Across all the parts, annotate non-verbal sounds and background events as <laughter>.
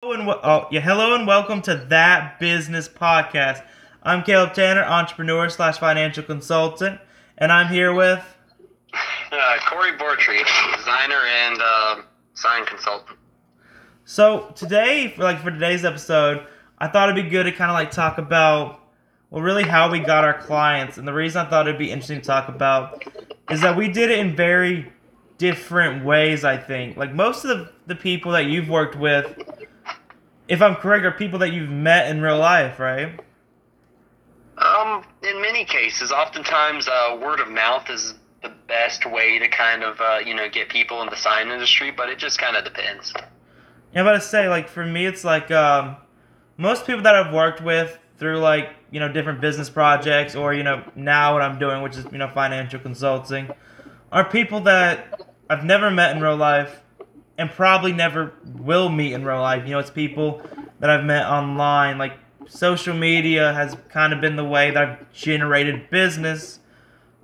and oh yeah, hello and welcome to that business podcast. I'm Caleb Tanner, entrepreneur slash financial consultant, and I'm here with. Uh, Corey Bortry, designer and uh, sign consultant. So today, for like for today's episode, I thought it'd be good to kind of like talk about, well, really how we got our clients, and the reason I thought it'd be interesting to talk about is that we did it in very different ways. I think, like most of the the people that you've worked with, if I'm correct, are people that you've met in real life, right? Um, in many cases, oftentimes uh, word of mouth is the best way to kind of uh, you know get people in the sign industry, but it just kind of depends. Yeah, I'm about to say, like for me, it's like um, most people that I've worked with through like you know different business projects or you know now what I'm doing, which is you know financial consulting, are people that I've never met in real life and probably never will meet in real life. You know, it's people that I've met online. Like social media has kind of been the way that I've generated business.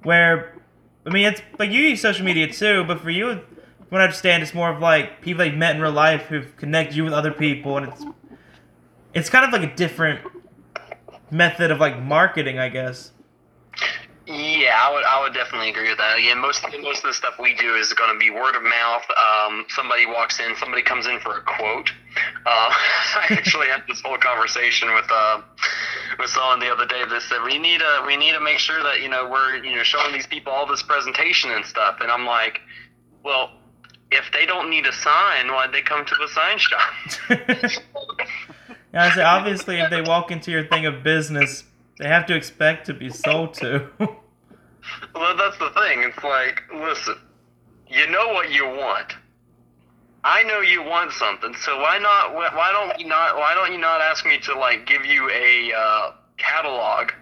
Where, I mean, it's like you use social media too, but for you, what I understand, it's more of like people you've met in real life who've connected you with other people, and it's it's kind of like a different method of like marketing, I guess. Yeah, I would I would definitely agree with that. Again, most most of the stuff we do is going to be word of mouth. Um, somebody walks in, somebody comes in for a quote. Uh, <laughs> I actually had this whole conversation with uh, with someone the other day that said we need to we need to make sure that you know we're you know showing these people all this presentation and stuff. And I'm like, well, if they don't need a sign, why'd they come to the sign shop? <laughs> Yeah, I say obviously if they walk into your thing of business, they have to expect to be sold to. <laughs> Well, that's the thing. It's like, listen, you know what you want. I know you want something, so why not? Why don't you not? Why don't you not ask me to like give you a uh, catalog?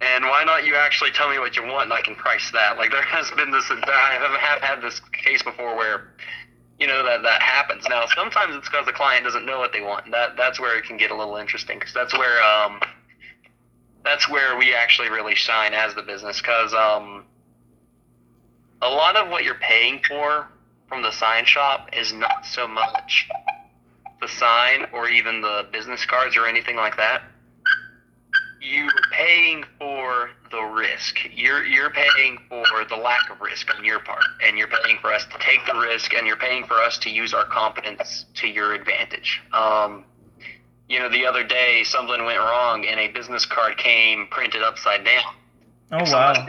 And why not you actually tell me what you want and I can price that? Like there has been this, I have, had this case before where, you know, that that happens. Now sometimes it's because the client doesn't know what they want. That that's where it can get a little interesting because that's where um, that's where we actually really shine as the business because um, a lot of what you're paying for from the sign shop is not so much the sign or even the business cards or anything like that. You're paying for the risk. You're you're paying for the lack of risk on your part, and you're paying for us to take the risk, and you're paying for us to use our competence to your advantage. Um, you know, the other day something went wrong and a business card came printed upside down. oh if wow.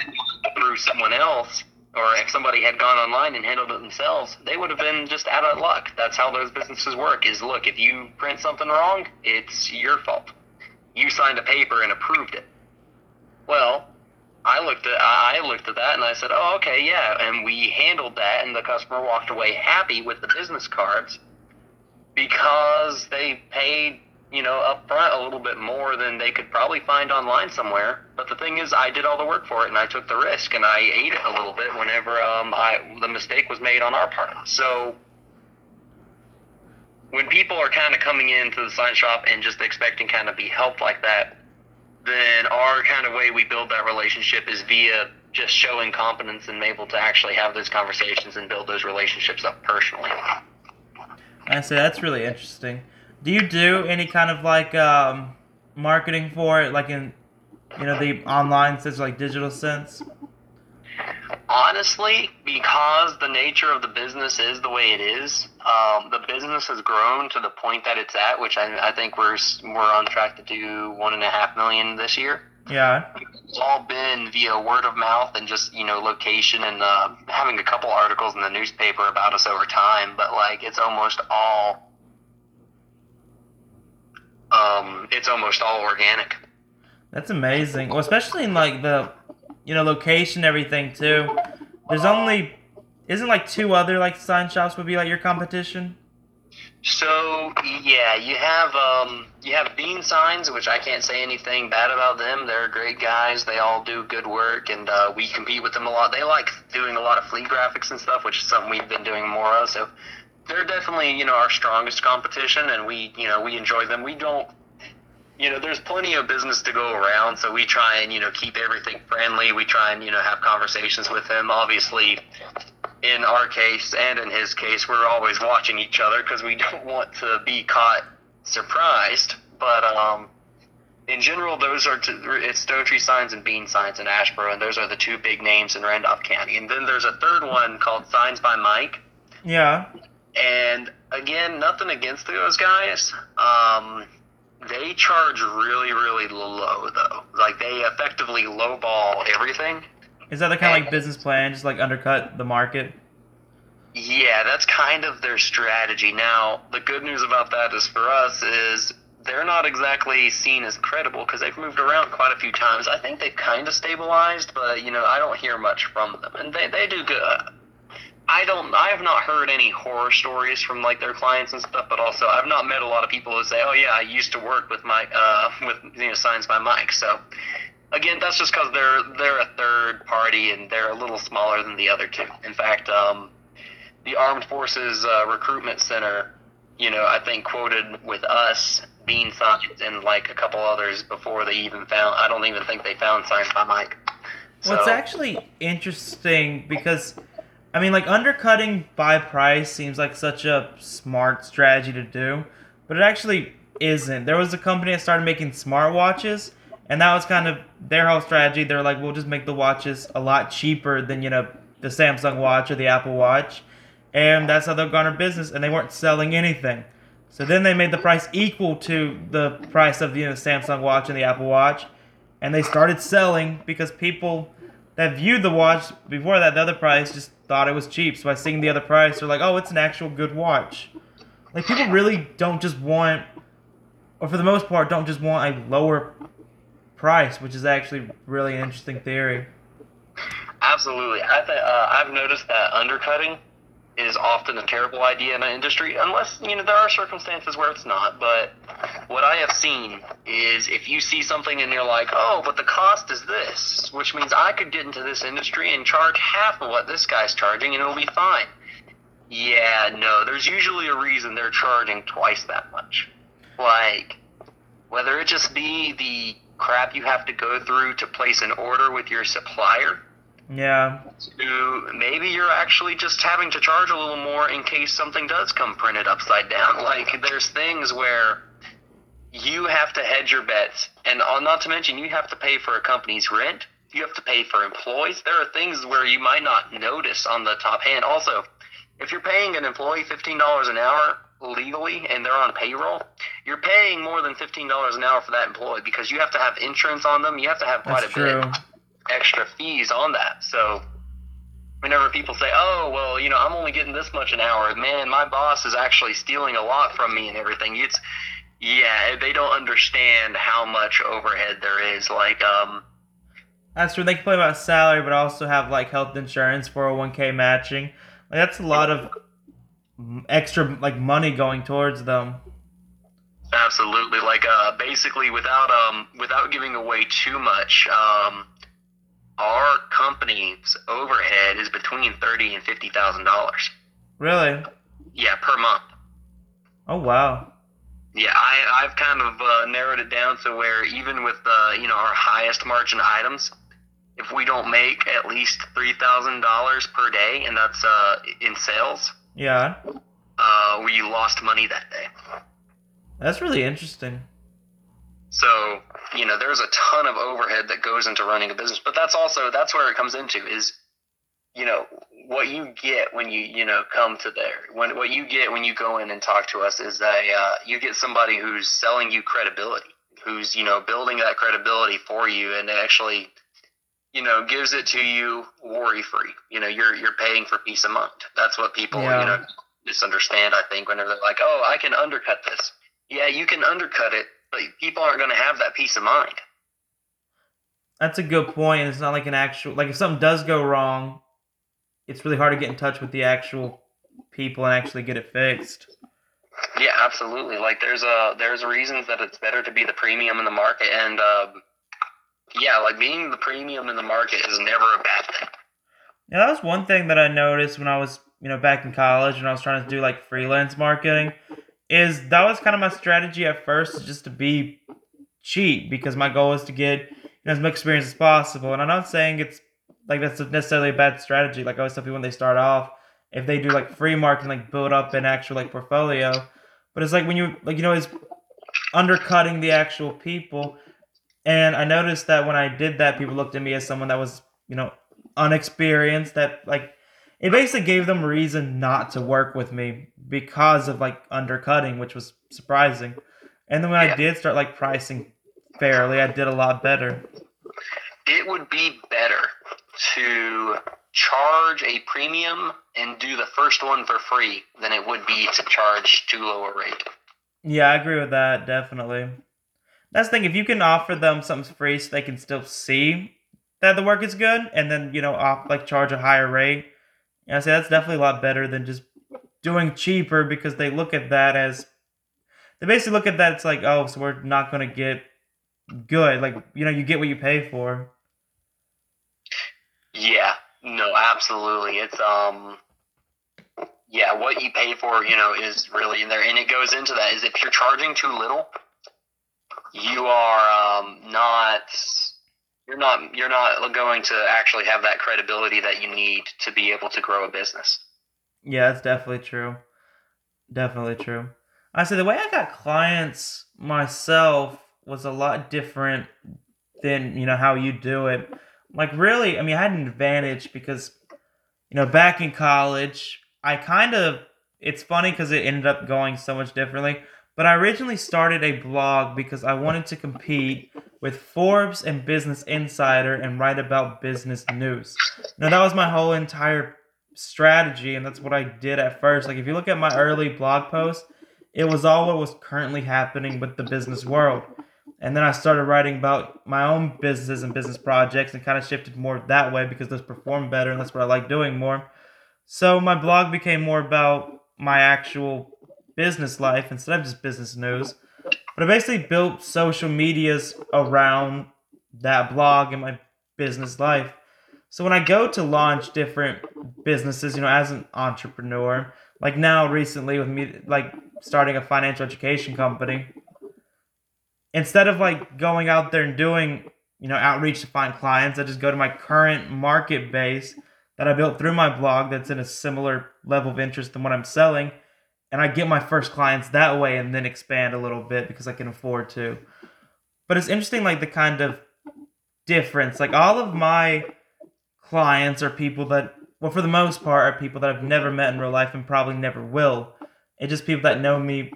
through someone else, or if somebody had gone online and handled it themselves, they would have been just out of luck. That's how those businesses work. Is look, if you print something wrong, it's your fault. You signed a paper and approved it. Well, I looked at I looked at that and I said, oh, okay, yeah, and we handled that, and the customer walked away happy with the business cards because they paid you know, up front a little bit more than they could probably find online somewhere. But the thing is, I did all the work for it, and I took the risk, and I ate it a little bit whenever um, I the mistake was made on our part. So when people are kind of coming into the sign shop and just expecting kind of be helped like that, then our kind of way we build that relationship is via just showing competence and able to actually have those conversations and build those relationships up personally. I say that's really interesting. Do you do any kind of like um, marketing for it, like in you know the online sense, like digital sense? Honestly, because the nature of the business is the way it is, um, the business has grown to the point that it's at, which I, I think we're we're on track to do one and a half million this year. Yeah. It's all been via word of mouth and just you know location and uh, having a couple articles in the newspaper about us over time. But like it's almost all, um, it's almost all organic. That's amazing. Well, especially in like the, you know, location, everything too. There's only, isn't like two other like sign shops would be like your competition? So yeah, you have um, you have Bean Signs, which I can't say anything bad about them. They're great guys. They all do good work, and uh, we compete with them a lot. They like doing a lot of fleet graphics and stuff, which is something we've been doing more of. So they're definitely you know our strongest competition, and we you know we enjoy them. We don't. You know, there's plenty of business to go around, so we try and you know keep everything friendly. We try and you know have conversations with them. Obviously, in our case and in his case, we're always watching each other because we <laughs> don't want to be caught surprised. But um, in general, those are t- it's Stone Tree Signs and Bean Signs in Asheboro, and those are the two big names in Randolph County. And then there's a third one called Signs by Mike. Yeah. And again, nothing against those guys. Um, they charge really, really low though. Like they effectively lowball everything. Is that the kind of like business plan, just like undercut the market? Yeah, that's kind of their strategy. Now, the good news about that is for us is they're not exactly seen as credible because they've moved around quite a few times. I think they've kind of stabilized, but you know, I don't hear much from them, and they they do good. I don't. I have not heard any horror stories from like their clients and stuff, but also I've not met a lot of people who say, "Oh yeah, I used to work with my uh, with you know, Signs by Mike." So again, that's just because they're they're a third party and they're a little smaller than the other two. In fact, um, the Armed Forces uh, Recruitment Center, you know, I think quoted with us Bean Signs and like a couple others before they even found. I don't even think they found Signs by Mike. So, well, it's actually interesting because I mean, like undercutting by price seems like such a smart strategy to do, but it actually isn't. There was a company that started making smartwatches, and that was kind of their whole strategy. They're like, we'll just make the watches a lot cheaper than you know the Samsung Watch or the Apple Watch, and that's how they'll garner business. And they weren't selling anything, so then they made the price equal to the price of you know Samsung Watch and the Apple Watch, and they started selling because people that viewed the watch before that the other price just thought it was cheap. So by seeing the other price, they're like, oh, it's an actual good watch. Like people really don't just want, or for the most part, don't just want a lower price, which is actually really an interesting theory. Absolutely, I th- uh, I've noticed that undercutting is often a terrible idea in an industry, unless you know there are circumstances where it's not. But what I have seen is if you see something and you're like, oh, but the cost is this, which means I could get into this industry and charge half of what this guy's charging, and it'll be fine. Yeah, no, there's usually a reason they're charging twice that much. Like, whether it just be the crap you have to go through to place an order with your supplier yeah. To maybe you're actually just having to charge a little more in case something does come printed upside down. <laughs> Like there's things where you have to hedge your bets, and not to mention you have to pay for a company's rent. You have to pay for employees. There are things where you might not notice on the top hand. Also, if you're paying an employee fifteen dollars an hour legally and they're on payroll, you're paying more than fifteen dollars an hour for that employee because you have to have insurance on them. You have to have quite That's a true. bit extra fees on that. So whenever people say, "Oh, well, you know, I'm only getting this much an hour," man, my boss is actually stealing a lot from me and everything. It's yeah, they don't understand how much overhead there is. Like, um, that's true. They complain about salary, but also have like health insurance, 401k matching. Like that's a lot of extra like money going towards them. Absolutely. Like, uh, basically, without um, without giving away too much, um, our company's overhead is between thirty and fifty thousand dollars. Really? Yeah, per month. Oh wow. Yeah, I I've kind of uh, narrowed it down to where even with uh, you know our highest margin items, if we don't make at least three thousand dollars per day, and that's uh, in sales. Yeah. Uh, we lost money that day. That's really interesting. So, you know, there's a ton of overhead that goes into running a business, but that's also that's where it comes into is you know, what you get when you, you know, come to there. When what you get when you go in and talk to us is that uh, you get somebody who's selling you credibility, who's, you know, building that credibility for you and actually you know, gives it to you worry free. You know, you're you're paying for peace of mind. That's what people, Yeah. you know, misunderstand, I think, whenever they're like, Oh, I can undercut this. Yeah, you can undercut it, but people aren't gonna have that peace of mind. That's a good point. It's not like an actual like if something does go wrong, it's really hard to get in touch with the actual people and actually get it fixed. Yeah, absolutely. Like there's a there's reasons that it's better to be the premium in the market, and um, yeah, like being the premium in the market is never a bad thing. Yeah, that was one thing that I noticed when I was, you know, back in college and I was trying to do like freelance marketing. Is that was kind of my strategy at first, just to be cheap because my goal was to get you know, as much experience as possible. And I'm not saying it's like that's necessarily a bad strategy. Like I always tell people when they start off, if they do like free marketing, like build up an actual like portfolio. But it's like when you like you know is undercutting the actual people. And I noticed that when I did that, people looked at me as someone that was you know unexperienced. That like it basically gave them reason not to work with me because of like undercutting, which was surprising. And then when Yeah. I did start like pricing fairly, I did a lot better. It would be better to charge a premium and do the first one for free than it would be to charge too low a rate. Yeah, I agree with that, definitely. That's the thing, if you can offer them something free so they can still see that the work is good and then, you know, off like charge a higher rate, yeah, I say that's definitely a lot better than just doing cheaper because they look at that as they basically look at that it's like, oh, so we're not gonna get good. Like, you know, you get what you pay for. Yeah, no, absolutely. It's um yeah, what you pay for, you know, is really in there and it goes into that is if you're charging too little, you are um not you're not you're not going to actually have that credibility that you need to be able to grow a business. Yeah, that's definitely true. Definitely true. I say the way I got clients myself was a lot different than you know how you do it. Like really, I mean, I had an advantage because you know back in college, I kind of it's funny because it ended up going so much differently. But I originally started a blog because I wanted to compete with Forbes and Business Insider and write about business news. Now that was my whole entire strategy and that's what I did at first. Like if you look at my early blog posts, it was all what was currently happening with the business world. And then I started writing about my own businesses and business projects and kind of shifted more that way because those perform better and that's what I like doing more. So my blog became more about my actual business life instead of just business news. But I basically built social medias around that blog and my business life. So when I go to launch different businesses, you know, as an entrepreneur, like now recently with me like starting a financial education company, instead of like going out there and doing, you know, outreach to find clients, I just go to my current market base that I built through my blog that's in a similar level of interest than what I'm selling, and I get my first clients that way and then expand a little bit because I can afford to. But it's interesting like the kind of difference. Like all of my clients are people that well for the most part are people that I've never met in real life and probably never will. It's just people that know me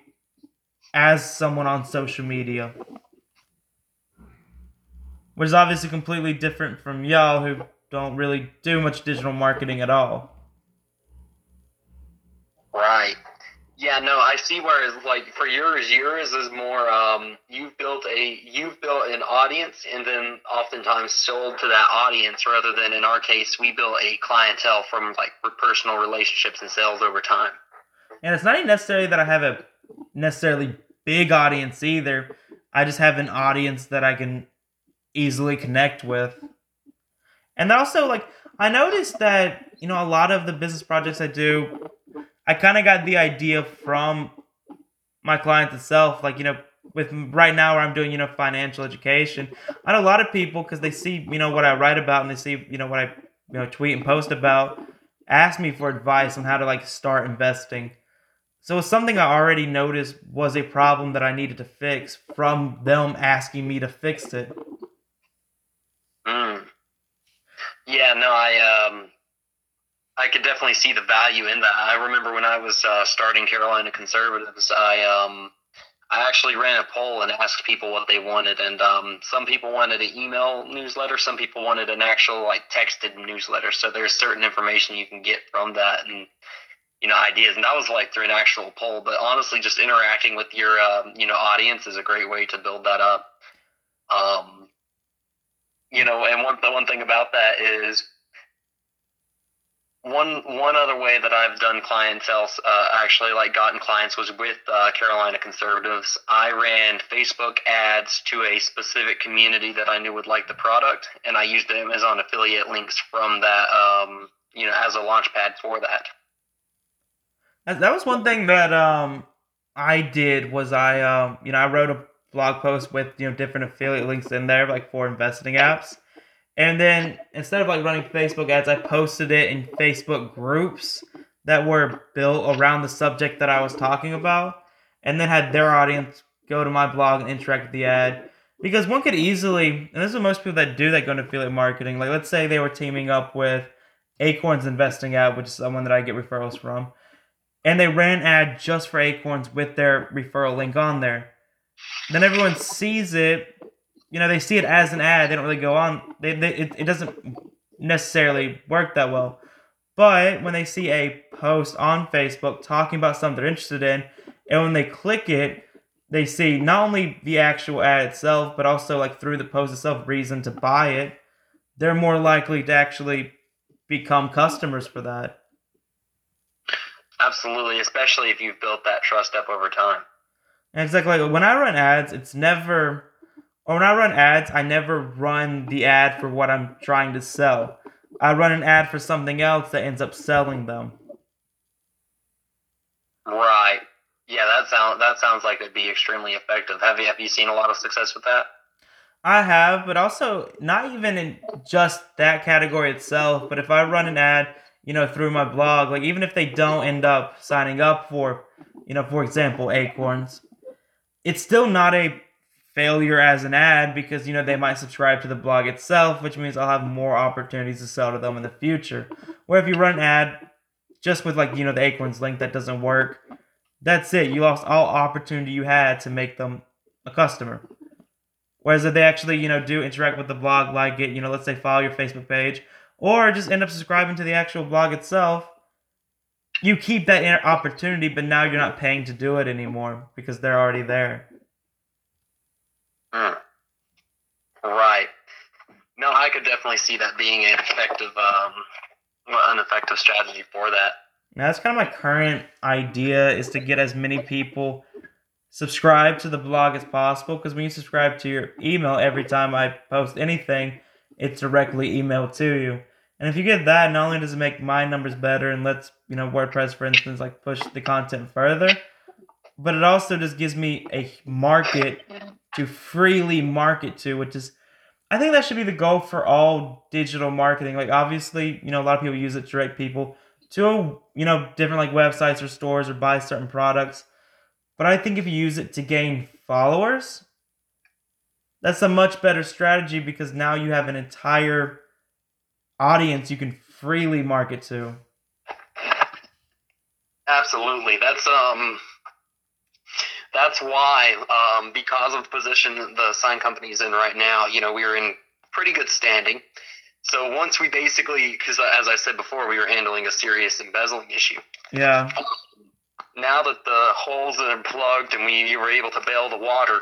as someone on social media. Which is obviously completely different from y'all who don't really do much digital marketing at all. Right. Yeah, no, I see where it's like for yours, yours is more um you've built a you've built an audience and then oftentimes sold to that audience rather than in our case we built a clientele from like personal relationships and sales over time. And it's not even necessarily that I have a necessarily big audience either. I just have an audience that I can easily connect with. And also, like, I noticed that, you know, a lot of the business projects I do, I kind of got the idea from my clients itself. Like, you know, with right now where I'm doing, you know, financial education, I know a lot of people, because they see, you know, what I write about and they see, you know, what I, you know, tweet and post about, ask me for advice on how to, like, start investing. So it's something I already noticed was a problem that I needed to fix from them asking me to fix it. Mm. Yeah, no, I um, I could definitely see the value in that. I remember when I was uh, starting Carolina Conservatives, I um, I actually ran a poll and asked people what they wanted, and um, some people wanted an email newsletter, some people wanted an actual like texted newsletter. So there's certain information you can get from that, and you know ideas, and that was like through an actual poll. But honestly, just interacting with your um, you know audience is a great way to build that up. Um, you know, and one the one thing about that is one one other way that I've done clientele uh, actually like gotten clients was with uh, Carolina Conservatives. I ran Facebook ads to a specific community that I knew would like the product, and I used the Amazon affiliate links from that, um, you know, as a launch pad for that. That was one thing that um I did was I um you know I wrote a blog post with you know different affiliate links in there like for investing apps, And then instead of like running Facebook ads, I posted it in Facebook groups that were built around the subject that I was talking about, and then had their audience go to my blog and interact with the ad. Because one could easily, and this is what most people that do that go into affiliate marketing. Like, let's say they were teaming up with Acorns Investing Ad, which is someone that I get referrals from, and they ran an ad just for Acorns with their referral link on there. Then everyone sees it. You know, they see it as an ad. They don't really go on. They, they it, it doesn't necessarily work that well. But when they see a post on Facebook talking about something they're interested in, and when they click it, they see not only the actual ad itself, but also like through the post itself, reason to buy it. They're more likely to actually become customers for that. Absolutely, especially if you've built that trust up over time. And it's like, like when I run ads, it's never, when I run ads, I never run the ad for what I'm trying to sell. I run an ad for something else that ends up selling them. Right. Yeah, that sounds that sounds like it'd be extremely effective. Have you have you seen a lot of success with that? I have, but also not even in just that category itself. But if I run an ad, you know, through my blog, like even if they don't end up signing up for, you know, for example, Acorns, it's still not a failure as an ad because you know they might subscribe to the blog itself, which means I'll have more opportunities to sell to them in the future. Where if you run an ad just with like you know the Acorns link that doesn't work, that's it. You lost all opportunity you had to make them a customer. Whereas if they actually, you know, do interact with the blog, like it, you know, let's say follow your Facebook page, or just end up subscribing to the actual blog itself, you keep that opportunity, but now you're not paying to do it anymore because they're already there. Mm. Right. No, I could definitely see that being an effective, um, an effective strategy for that. Now that's kind of my current idea is to get as many people subscribe to the blog as possible because when you subscribe to your email every time I post anything, it's directly emailed to you. And if you get that, not only does it make my numbers better and lets, you know, WordPress, for instance, like push the content further, but it also just gives me a market to freely market to, which is, I think that should be the goal for all digital marketing. Like, obviously, you know, a lot of people use it to direct people to, you know, different like websites or stores or buy certain products. But I think if you use it to gain followers, that's a much better strategy because now you have an entire audience you can freely market to. Absolutely. That's um that's why um because of the position the sign company is in right now, you know, we are in pretty good standing. So once we basically, because as I said before, we were handling a serious embezzling issue. Yeah. Now that the holes are plugged and we were able to bail the water,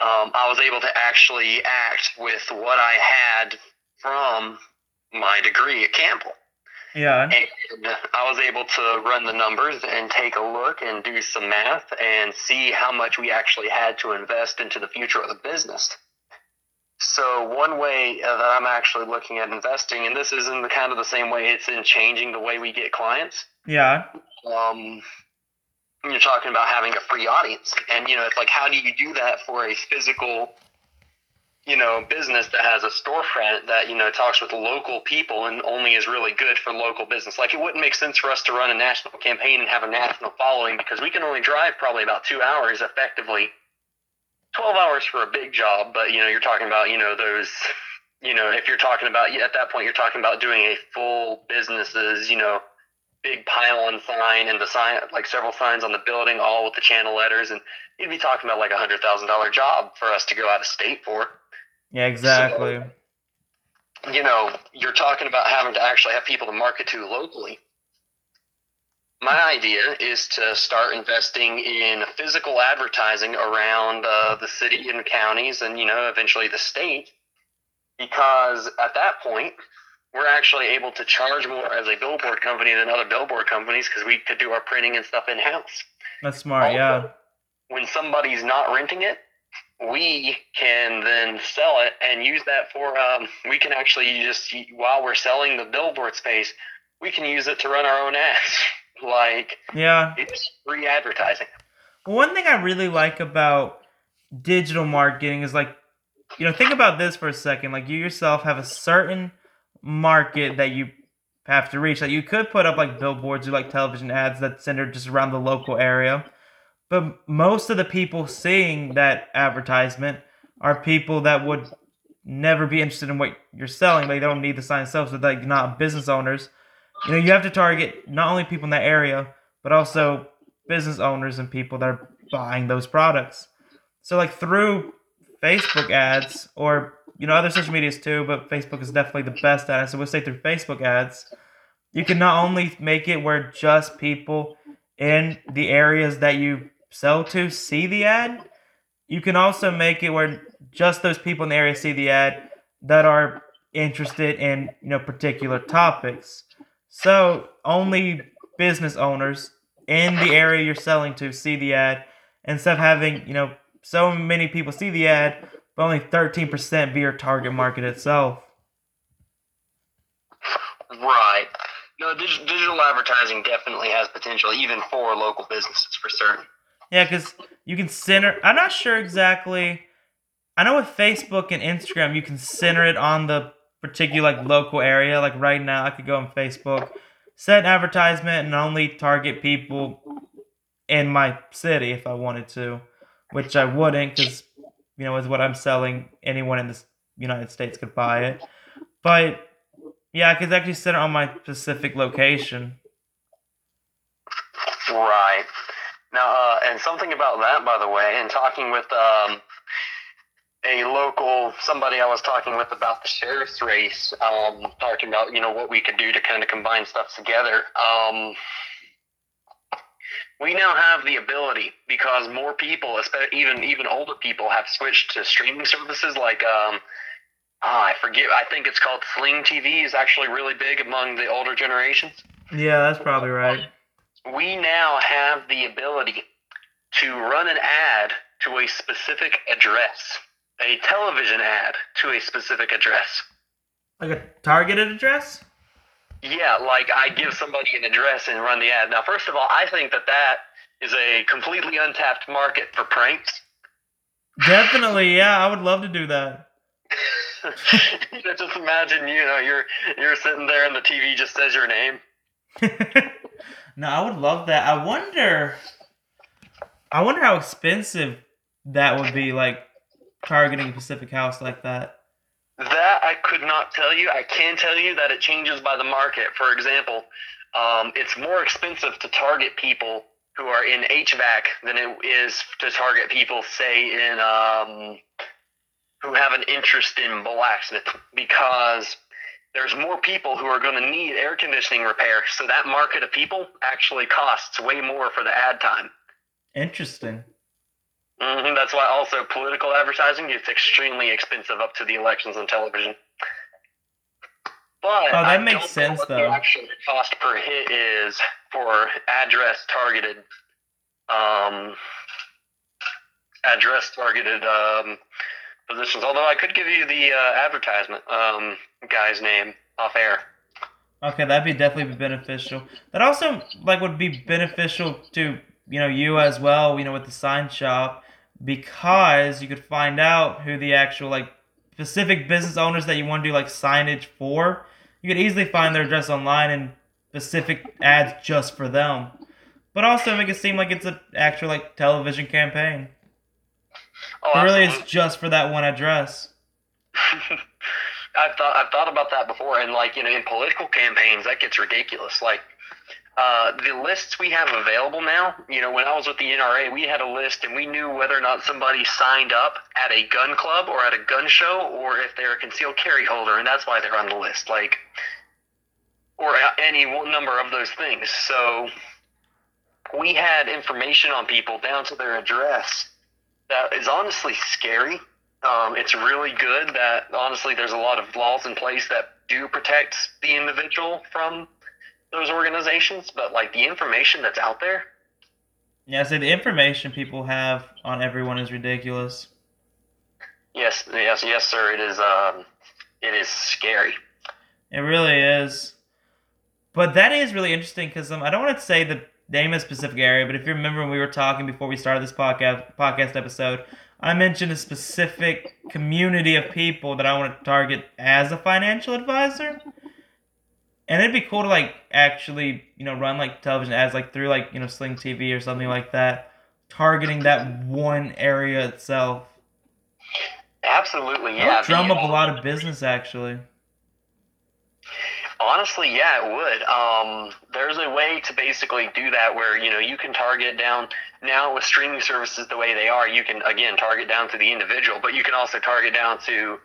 um, I was able to actually act with what I had from my degree at Campbell. Yeah. And I was able to run the numbers and take a look and do some math and see how much we actually had to invest into the future of the business. So one way uh, that I'm actually looking at investing, and this is in the kind of the same way it's in changing the way we get clients. Yeah. Um, you're talking about having a free audience, and you know, it's like, how do you do that for a physical, you know, business that has a storefront that you know talks with local people and only is really good for local business? Like, it wouldn't make sense for us to run a national campaign and have a national following because we can only drive probably about two hours effectively 12 hours for a big job, but you know, you're talking about, you know, those, you know, if you're talking about, at that point, you're talking about doing a full businesses, you know, big pylon sign and the sign, like several signs on the building, all with the channel letters. And you'd be talking about like a hundred thousand dollar job for us to go out of state for. Yeah, exactly. So, you know, you're talking about having to actually have people to market to locally. My idea is to start investing in physical advertising around uh, the city and counties and you know eventually the state. Because at that point we're actually able to charge more as a billboard company than other billboard companies because we could do our printing and stuff in house that's smart also, yeah when somebody's not renting it we can then sell it and use that for um, we can actually just while we're selling the billboard space we can use it to run our own ads <laughs> like, yeah, it's free advertising. One thing I really like about digital marketing is like you know, think about this for a second. Like you yourself have a certain market that you have to reach. Like you could put up like billboards or like television ads that center just around the local area. But most of the people seeing that advertisement are people that would never be interested in what you're selling. They don't need the sign itself, so like not business owners. You know, you have to target not only people in that area, but also business owners and people that are buying those products. So like through Facebook ads or you know other social medias too, but Facebook is definitely the best at it. So we'll say through Facebook ads, you can not only make it where just people in the areas that you sell to see the ad, you can also make it where just those people in the area see the ad that are interested in you know particular topics. So only business owners in the area you're selling to see the ad instead of having you know so many people see the ad, but only 13% be your target market itself. Right. No, digital advertising definitely has potential, even for local businesses, for certain. Yeah, because you can center. I'm not sure exactly. I know with Facebook and Instagram, you can center it on the particular like local area. Like right now, I could go on Facebook, set an advertisement, and only target people in my city if I wanted to, which I wouldn't because you know is what I'm selling. Anyone in the United States could buy it, but yeah, I could actually center on my specific location. Right. Now, uh, and something about that, by the way, in talking with um, a local somebody I was talking with about the sheriff's race, um, talking about you know what we could do to kind of combine stuff together. Um, we now have the ability because more people, especially even even older people, have switched to streaming services like um, oh, I forget. I think it's called Sling TV. is actually really big among the older generations. Yeah, that's probably right. We now have the ability to run an ad to a specific address, a television ad to a specific address. Like a targeted address? Yeah, like I give somebody an address and run the ad. Now, first of all, I think that that is a completely untapped market for pranks. Definitely, yeah. I would love to do that. <laughs> you know, just imagine, you know, you're you're sitting there and the TV just says your name. <laughs> no, I would love that. I wonder. I wonder how expensive that would be, like targeting a Pacific House like that. That I could not tell you. I can tell you that it changes by the market. For example, um, it's more expensive to target people who are in HVAC than it is to target people, say, in um, who have an interest in blacksmith because there's more people who are going to need air conditioning repair. So that market of people actually costs way more for the ad time. Interesting. Mm-hmm. That's why also political advertising gets extremely expensive up to the elections on television. But oh, that I makes sense though. The actual cost per hit is for address targeted, um, address targeted um, positions. Although I could give you the uh, advertisement um, guy's name off air. Okay, that'd be definitely be beneficial. That also like would be beneficial to you know you as well. You know with the sign shop because you could find out who the actual like specific business owners that you want to do like signage for. You could easily find their address online and specific ads just for them. But also make it seem like it's an actual like television campaign. Oh, really absolutely. is just for that one address. <laughs> I've thought I've thought about that before, and like you know, in political campaigns, that gets ridiculous. Like uh, the lists we have available now. You know, when I was with the NRA, we had a list, and we knew whether or not somebody signed up at a gun club or at a gun show, or if they're a concealed carry holder, and that's why they're on the list. Like, or any number of those things. So we had information on people down to their address that is honestly scary. Um, it's really good that honestly there's a lot of laws in place that do protect the individual from those organizations, but like the information that's out there. Yeah, so the information people have on everyone is ridiculous. Yes, yes, yes, sir. It is. Um, it is scary. It really is. But that is really interesting because um, I don't want to say the name a specific area, but if you remember when we were talking before we started this podcast podcast episode I mentioned a specific community of people that I want to target as a financial advisor. And it'd be cool to like actually, you know, run like television ads like through like, you know, Sling TV or something like that, targeting that one area itself. Absolutely, That yeah. would drum up a lot of business actually. Honestly, yeah, it would. Um, there's a way to basically do that where you know you can target down. Now with streaming services the way they are, you can again target down to the individual, but you can also target down to,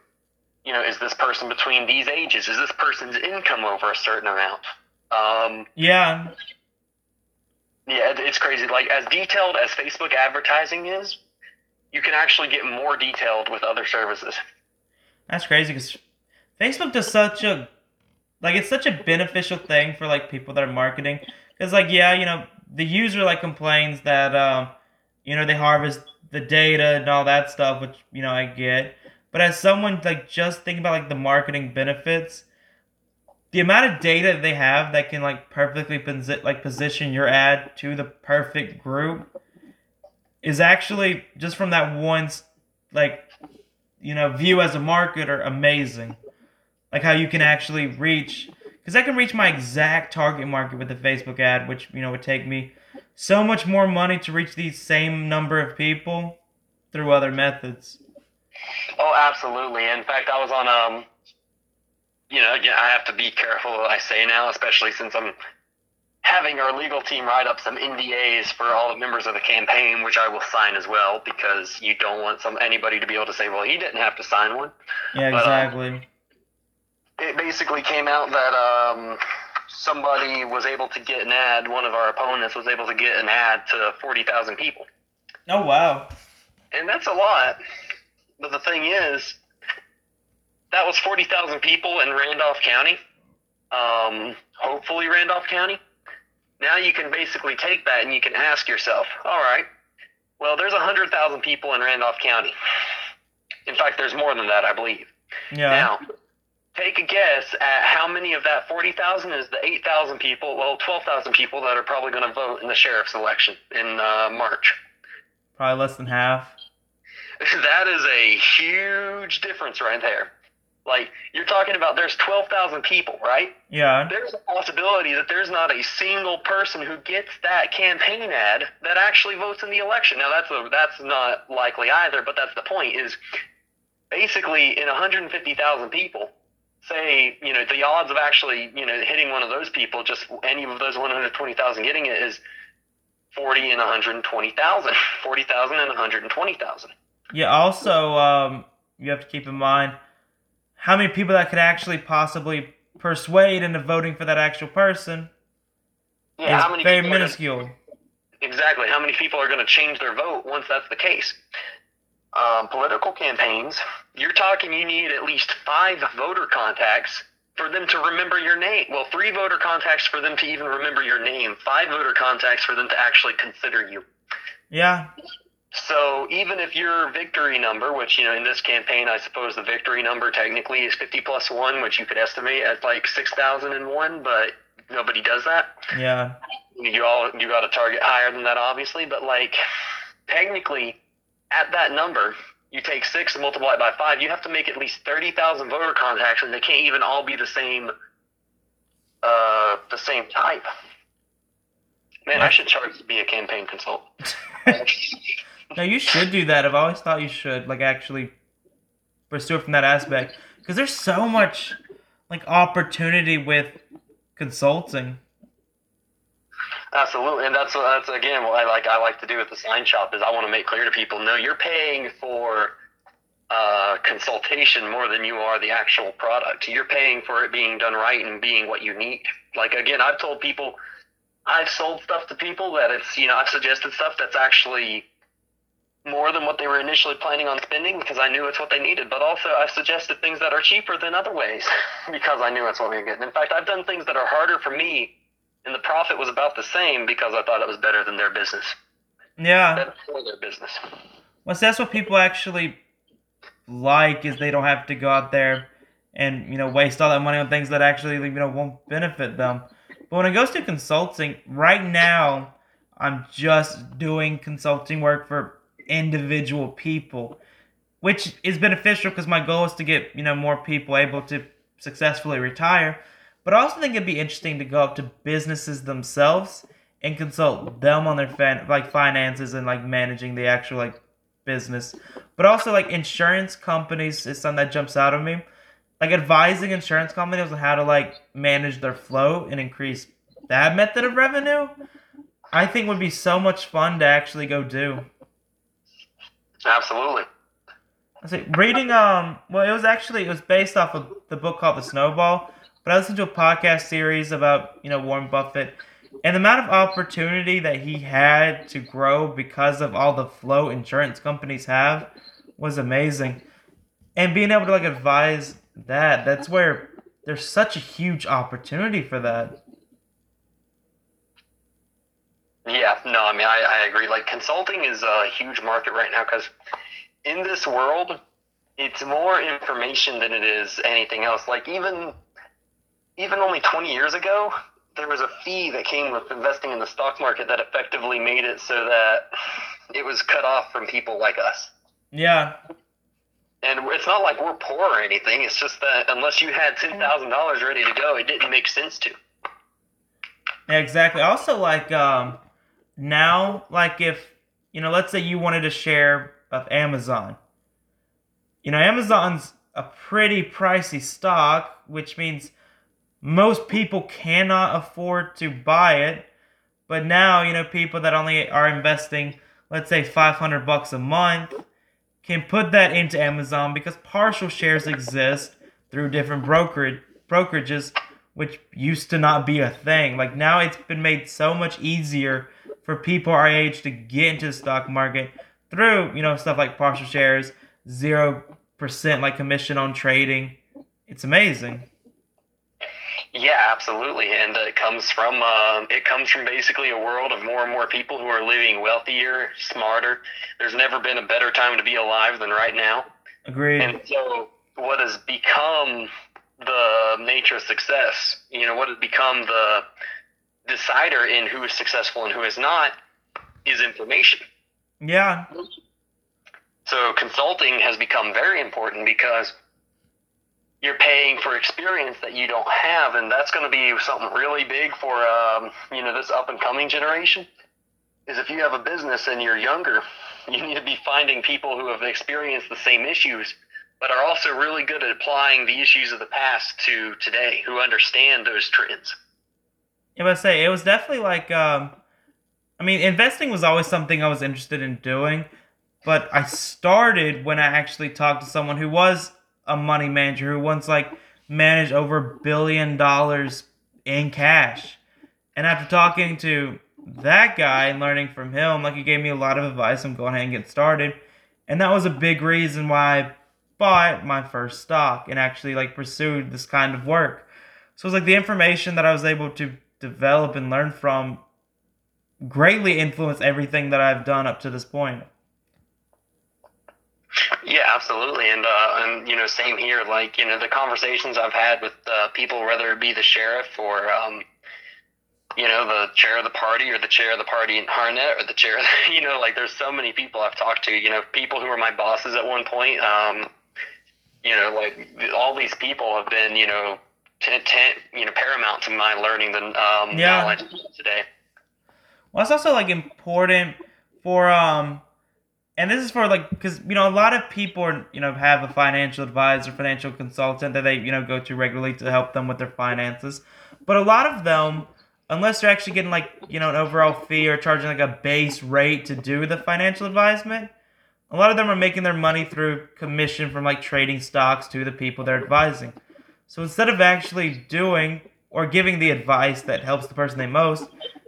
you know, is this person between these ages? Is this person's income over a certain amount? Um, Yeah. yeah, it's crazy. Like as detailed as Facebook advertising is, you can actually get more detailed with other services. That's crazy because Facebook does such a like it's such a beneficial thing for like people that are marketing. Because like yeah you know the user like complains that um you know they harvest the data and all that stuff which you know I get. But as someone like just thinking about like the marketing benefits the amount of data they have that can like perfectly posi- like position your ad to the perfect group is actually just from that once like you know view as a marketer amazing like how you can actually reach because i can reach my exact target market with a facebook ad which you know would take me so much more money to reach these same number of people through other methods Oh, absolutely. In fact, I was on um, you know, again, I have to be careful what I say now, especially since I'm having our legal team write up some NDAs for all the members of the campaign, which I will sign as well, because you don't want some anybody to be able to say, well, he didn't have to sign one. yeah But, uh, exactly It basically came out that um, somebody was able to get an ad. One of our opponents was able to get an ad to forty thousand people. oh wow and that's a lot. But the thing is, that was forty thousand people in Randolph County. Um, hopefully, Randolph County. Now you can basically take that and you can ask yourself, all right, well, there's hundred thousand people in Randolph County. In fact, there's more than that, I believe. yeah Now, take a guess at how many of that 40,000 is the 8,000 people, well, 12,000 people that are probably going to vote in the sheriff's election in uh, March. probably less than half <laughs> That is a huge difference right there. Like, you're talking about there's 12,000 people, right? yeah There's a possibility that there's not a single person who gets that campaign ad that actually votes in the election. Now, that's a, that's not likely either, but that's the point is basically in 150,000 people, say, you know, the odds of actually, you know, hitting one of those people, just any of those 120,000 getting it is 40 and 120,000. 40,000 and 120,000. <laughs> Yeah, also, um, you have to keep in mind how many people that could actually possibly persuade into voting for that actual person Yeah, is how many very people are gonna- minuscule. Exactly. How many people are going to change their vote once that's the case? Um, political campaigns, you're talking you need at least five voter contacts for them to remember your name. Well, three voter contacts for them to even remember your name, five voter contacts for them to actually consider you. Yeah, So even if your victory number, which you know in this campaign, I suppose the victory number technically is 50 plus one, which you could estimate at like 6,001, but nobody does that yeah, you all you got to target higher than that obviously but like technically at that number you take six and multiply it by five you have to make at least 30000 voter contacts and they can't even all be the same uh the same type man i should charge to be a campaign consultant <laughs> no, you should do that. I've always thought you should, like, actually pursue it from that aspect. Because there's so much, like, opportunity with consulting. Absolutely, and that's that's again what I like. I like to do with the sign shop is I want to make clear to people: no, you're paying for uh, consultation more than you are the actual product. You're paying for it being done right and being what you need. Like again, I've told people, I've sold stuff to people that it's you know I've suggested stuff that's actually more than what they were initially planning on spending because I knew it's what they needed. But also, I've suggested things that are cheaper than other ways <laughs> because I knew it's what we were getting. In fact, I've done things that are harder for me and the profit was about the same because I thought it was better than their business, Yeah. better for their business. Well, see, that's what people actually like is they don't have to go out there and you know waste all that money on things that actually you know won't benefit them. But when it goes to consulting, right now I'm just doing consulting work for individual people, which is beneficial because my goal is to get you know more people able to successfully retire. But I also think it'd be interesting to go up to businesses themselves and consult them on their fan- like finances and like managing the actual like business. But also like insurance companies is something that jumps out of me. Like advising insurance companies on how to like manage their flow and increase that method of revenue, I think would be so much fun to actually go do. Absolutely. I say reading um well it was actually it was based off of the book called The Snowball, but I listened to a podcast series about, you know, Warren Buffett and the amount of opportunity that he had to grow because of all the flow insurance companies have was amazing. And being able to like advise that, that's where there's such a huge opportunity for that. Yeah, no, I mean, I, I agree. Like, consulting is a huge market right now because in this world, it's more information than it is anything else. Like, even even only 20 years ago, there was a fee that came with investing in the stock market that effectively made it so that it was cut off from people like us. Yeah. And it's not like we're poor or anything. It's just that unless you had ten thousand dollars ready to go, it didn't make sense to. Yeah, exactly. Also, like um, now, like if you know, let's say you wanted a share of Amazon. You know, Amazon's a pretty pricey stock, which means most people cannot afford to buy it. But now, you know, people that only are investing, let's say 500 bucks a month, can put that into Amazon because partial shares exist through different brokerage brokerages, which used to not be a thing. Like now, it's been made so much easier for people our age to get into the stock market through, you know, stuff like partial shares, zero percent like commission on trading. It's amazing. Yeah, absolutely, and uh, it comes from uh, it comes from basically a world of more and more people who are living wealthier, smarter. There's never been a better time to be alive than right now. Agreed. And so, what has become the nature of success? You know, what has become the decider in who is successful and who is not is information. Yeah. So consulting has become very important because you're paying for experience that you don't have, and that's going to be something really big for um, you know this up and coming generation. Is if you have a business and you're younger, <laughs> you need to be finding people who have experienced the same issues, but are also really good at applying the issues of the past to today, who understand those trends. Yeah, but say it was definitely like um, I mean, investing was always something I was interested in doing, but I started when I actually talked to someone who was a money manager who once like managed over a billion dollars in cash. And after talking to that guy and learning from him, like he gave me a lot of advice on going ahead and get started. And that was a big reason why I bought my first stock and actually like pursued this kind of work. So it's like the information that I was able to develop and learn from greatly influenced everything that I've done up to this point. Yeah, absolutely, and uh, and you know, same here. Like you know, the conversations I've had with uh, people, whether it be the sheriff or um, you know, the chair of the party or the chair of the party in Harnett or the chair, of the, <laughs> you know, like there's so many people I've talked to. You know, people who were my bosses at one point. Um, you know, like all these people have been, you know, ten, ten, you know, paramount to my learning the um, Yeah. knowledge today. Well, it's also like important for um, and this is for like because you know a lot of people you know have a financial advisor, financial consultant that they you know go to regularly to help them with their finances, but a lot of them, unless they're actually getting like you know an overall fee or charging like a base rate to do the financial advisement, a lot of them are making their money through commission from like trading stocks to the people they're advising. So instead of actually doing or giving the advice that helps the person they most,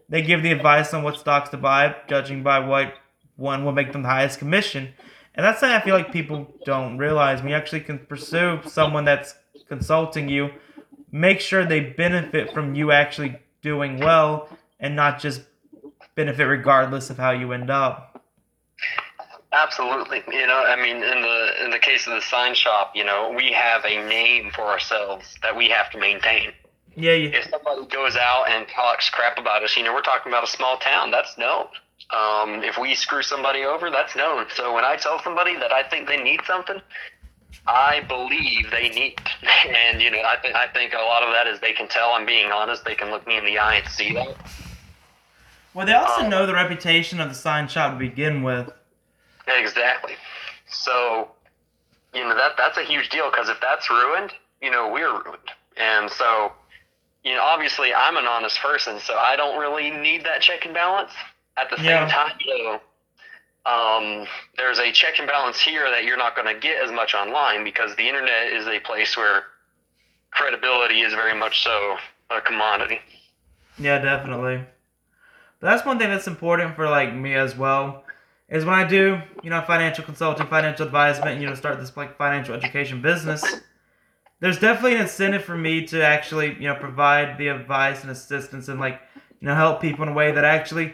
they give the advice on what stocks to buy, judging by what one will make them the highest commission. And that's something I feel like people don't realize. When you actually can pursue someone that's consulting you, make sure they benefit from you actually doing well and not just benefit regardless of how you end up. Absolutely. You know, I mean, in the in the case of the sign shop, you know, we have a name for ourselves that we have to maintain. Yeah, you, If somebody goes out and talks crap about us, you know, we're talking about a small town. That's known. Um, if we screw somebody over, that's known. So when I tell somebody that I think they need something, I believe they need, <laughs> and you know, I think I think a lot of that is they can tell I'm being honest. They can look me in the eye and see that. Well, they also Um, know the reputation of the sign shop to begin with. Exactly. So, you know that that's a huge deal because if that's ruined, you know we're ruined. And so, you know, obviously I'm an honest person, so I don't really need that check and balance. At the same Yeah. time, though, um, there's a check and balance here that you're not going to get as much online because the internet is a place where credibility is very much so a commodity. Yeah, definitely. But that's one thing that's important for like me as well. Is when I do, you know, financial consulting, financial advisement, you know, start this like financial education business. There's definitely an incentive for me to actually, you know, provide the advice and assistance and like, you know, help people in a way that actually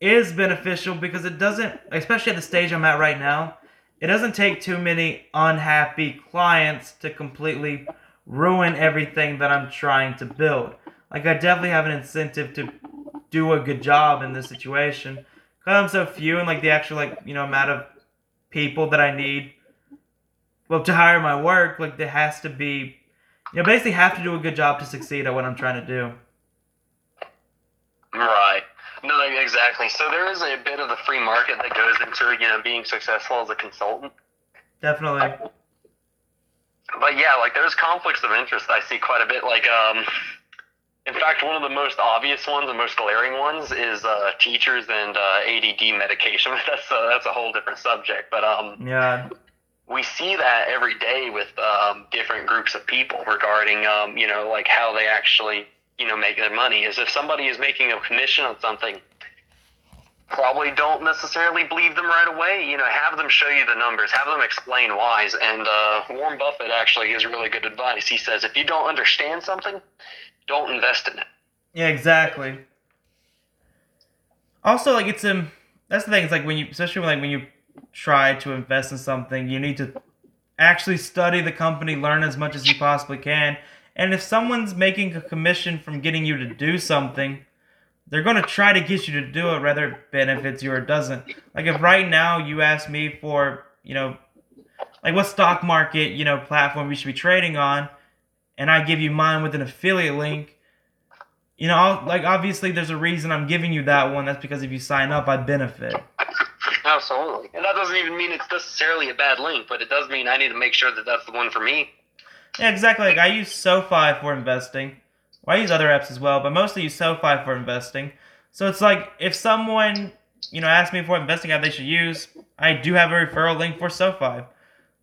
is beneficial because it doesn't, especially at the stage I'm at right now, it doesn't take too many unhappy clients to completely ruin everything that I'm trying to build. Like I definitely have an incentive to do a good job in this situation because I'm so few and like the actual like you know amount of people that I need well to hire my work like there has to be you know basically have to do a good job to succeed at what I'm trying to do. Right. No, exactly. So there is a bit of the free market that goes into you know being successful as a consultant. Definitely. But yeah, like there's conflicts of interest I see quite a bit. Like, um, in fact, one of the most obvious ones, the most glaring ones, is uh, teachers and uh, ADD medication. <laughs> That's a, that's a whole different subject. But um, Yeah. we see that every day with um, different groups of people regarding, um, you know, like how they actually, you know, make their money. Is if somebody is making a commission on something, probably don't necessarily believe them right away. You know, have them show you the numbers, have them explain why. And uh, Warren Buffett actually gives really good advice. He says, if you don't understand something, don't invest in it. Yeah, exactly. Also, like it's um, that's the thing. It's like when you, especially when, like when you try to invest in something, you need to actually study the company, learn as much as you possibly can. And if someone's making a commission from getting you to do something, they're going to try to get you to do it, whether it benefits you or doesn't. Like if right now you ask me for, you know, like what stock market, you know, platform you should be trading on, and I give you mine with an affiliate link, you know, I'll, like obviously there's a reason I'm giving you that one. That's because if you sign up, I benefit. Absolutely. And that doesn't even mean it's necessarily a bad link, but it does mean I need to make sure that that's the one for me. Yeah, exactly. Like I use SoFi for investing. Well, I use other apps as well, but mostly use SoFi for investing. So it's like if someone, you know, asks me for investing app they should use, I do have a referral link for SoFi. I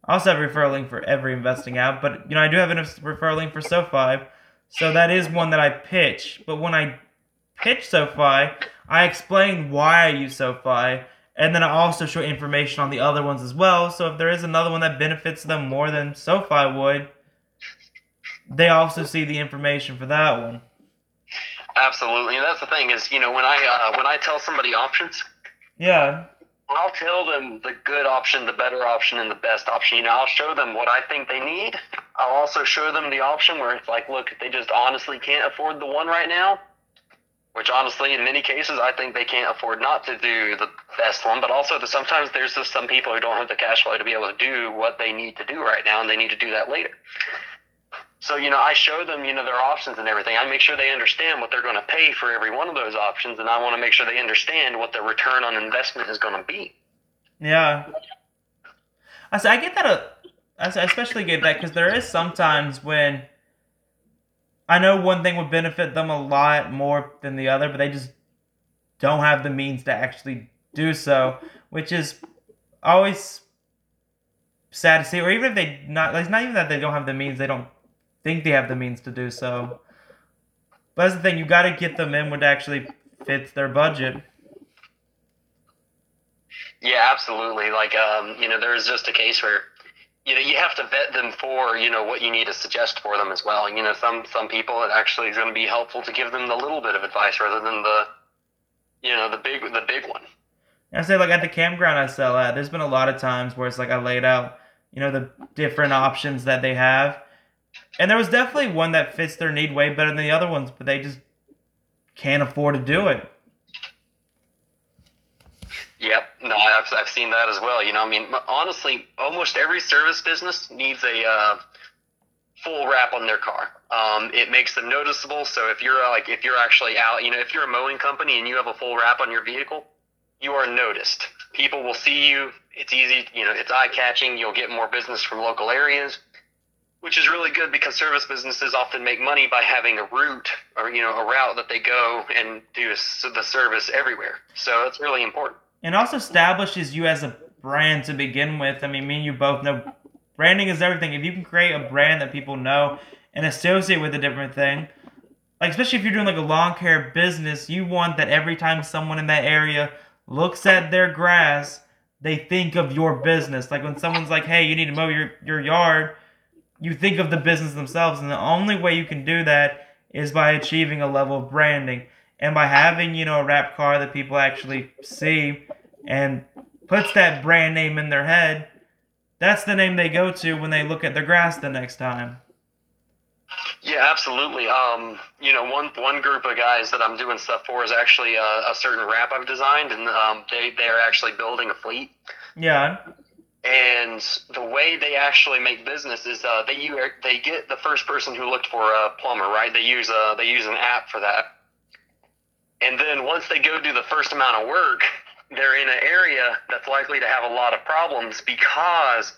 also have a referral link for every investing app, but you know, I do have a referral link for SoFi. So that is one that I pitch. But when I pitch SoFi, I explain why I use SoFi, and then I also show information on the other ones as well. So if there is another one that benefits them more than SoFi would, they also see the information for that one. Absolutely. And that's the thing is, you know, when I uh, when I tell somebody options, Yeah, I'll tell them the good option, the better option, and the best option. You know, I'll show them what I think they need. I'll also show them the option where it's like, look, if they just honestly can't afford the one right now, which honestly, in many cases, I think they can't afford not to do the best one. But also, that sometimes there's just some people who don't have the cash flow to be able to do what they need to do right now, and they need to do that later. So, you know, I show them, you know, their options and everything. I make sure they understand what they're going to pay for every one of those options, and I want to make sure they understand what the return on investment is going to be. yeah. I say I get that. A, I say I especially get that because there is sometimes when I know one thing would benefit them a lot more than the other, but they just don't have the means to actually do so, which is always sad to see. Or even if they not, like, it's not even that they don't have the means; they don't think they have the means to do so. But that's the thing; you got to get them in what actually fits their budget. Yeah, absolutely. Like, um, you know, there's just a case where, you know, you have to vet them for, you know, what you need to suggest for them as well. You know, some some people it actually is going to be helpful to give them the little bit of advice rather than the, you know, the big the big one. I say like at the campground I sell at, there's been a lot of times where it's like I laid out, you know, the different options that they have. And there was definitely one that fits their need way better than the other ones, but they just can't afford to do it. Yep. No, I've, I've seen that as well. You know, I mean, honestly, almost every service business needs a uh, full wrap on their car. Um, it makes them noticeable. So if you're uh, like, if you're actually out, you know, if you're a mowing company and you have a full wrap on your vehicle, you are noticed. People will see you. It's easy, you know, it's eye catching. You'll get more business from local areas, which is really good because service businesses often make money by having a route or, you know, a route that they go and do the service everywhere. So it's really important. And also establishes you as a brand to begin with. I mean, me and you both know branding is everything. If you can create a brand that people know and associate with a different thing, like especially if you're doing like a lawn care business, you want that every time someone in that area looks at their grass, they think of your business. Like when someone's like, "Hey, you need to mow your your yard," you think of the business themselves, and the only way you can do that is by achieving a level of branding and by having you know a wrap car that people actually see and puts that brand name in their head. That's the name they go to when they look at their grass the next time. Yeah, absolutely. Um, you know, one one group of guys that I'm doing stuff for is actually a, a certain wrap I've designed, and um, they they are actually building a fleet. Yeah. And the way they actually make business is uh, they you they get the first person who looked for a plumber, right? They use a they use an app for that, and then once they go do the first amount of work, they're in an area that's likely to have a lot of problems because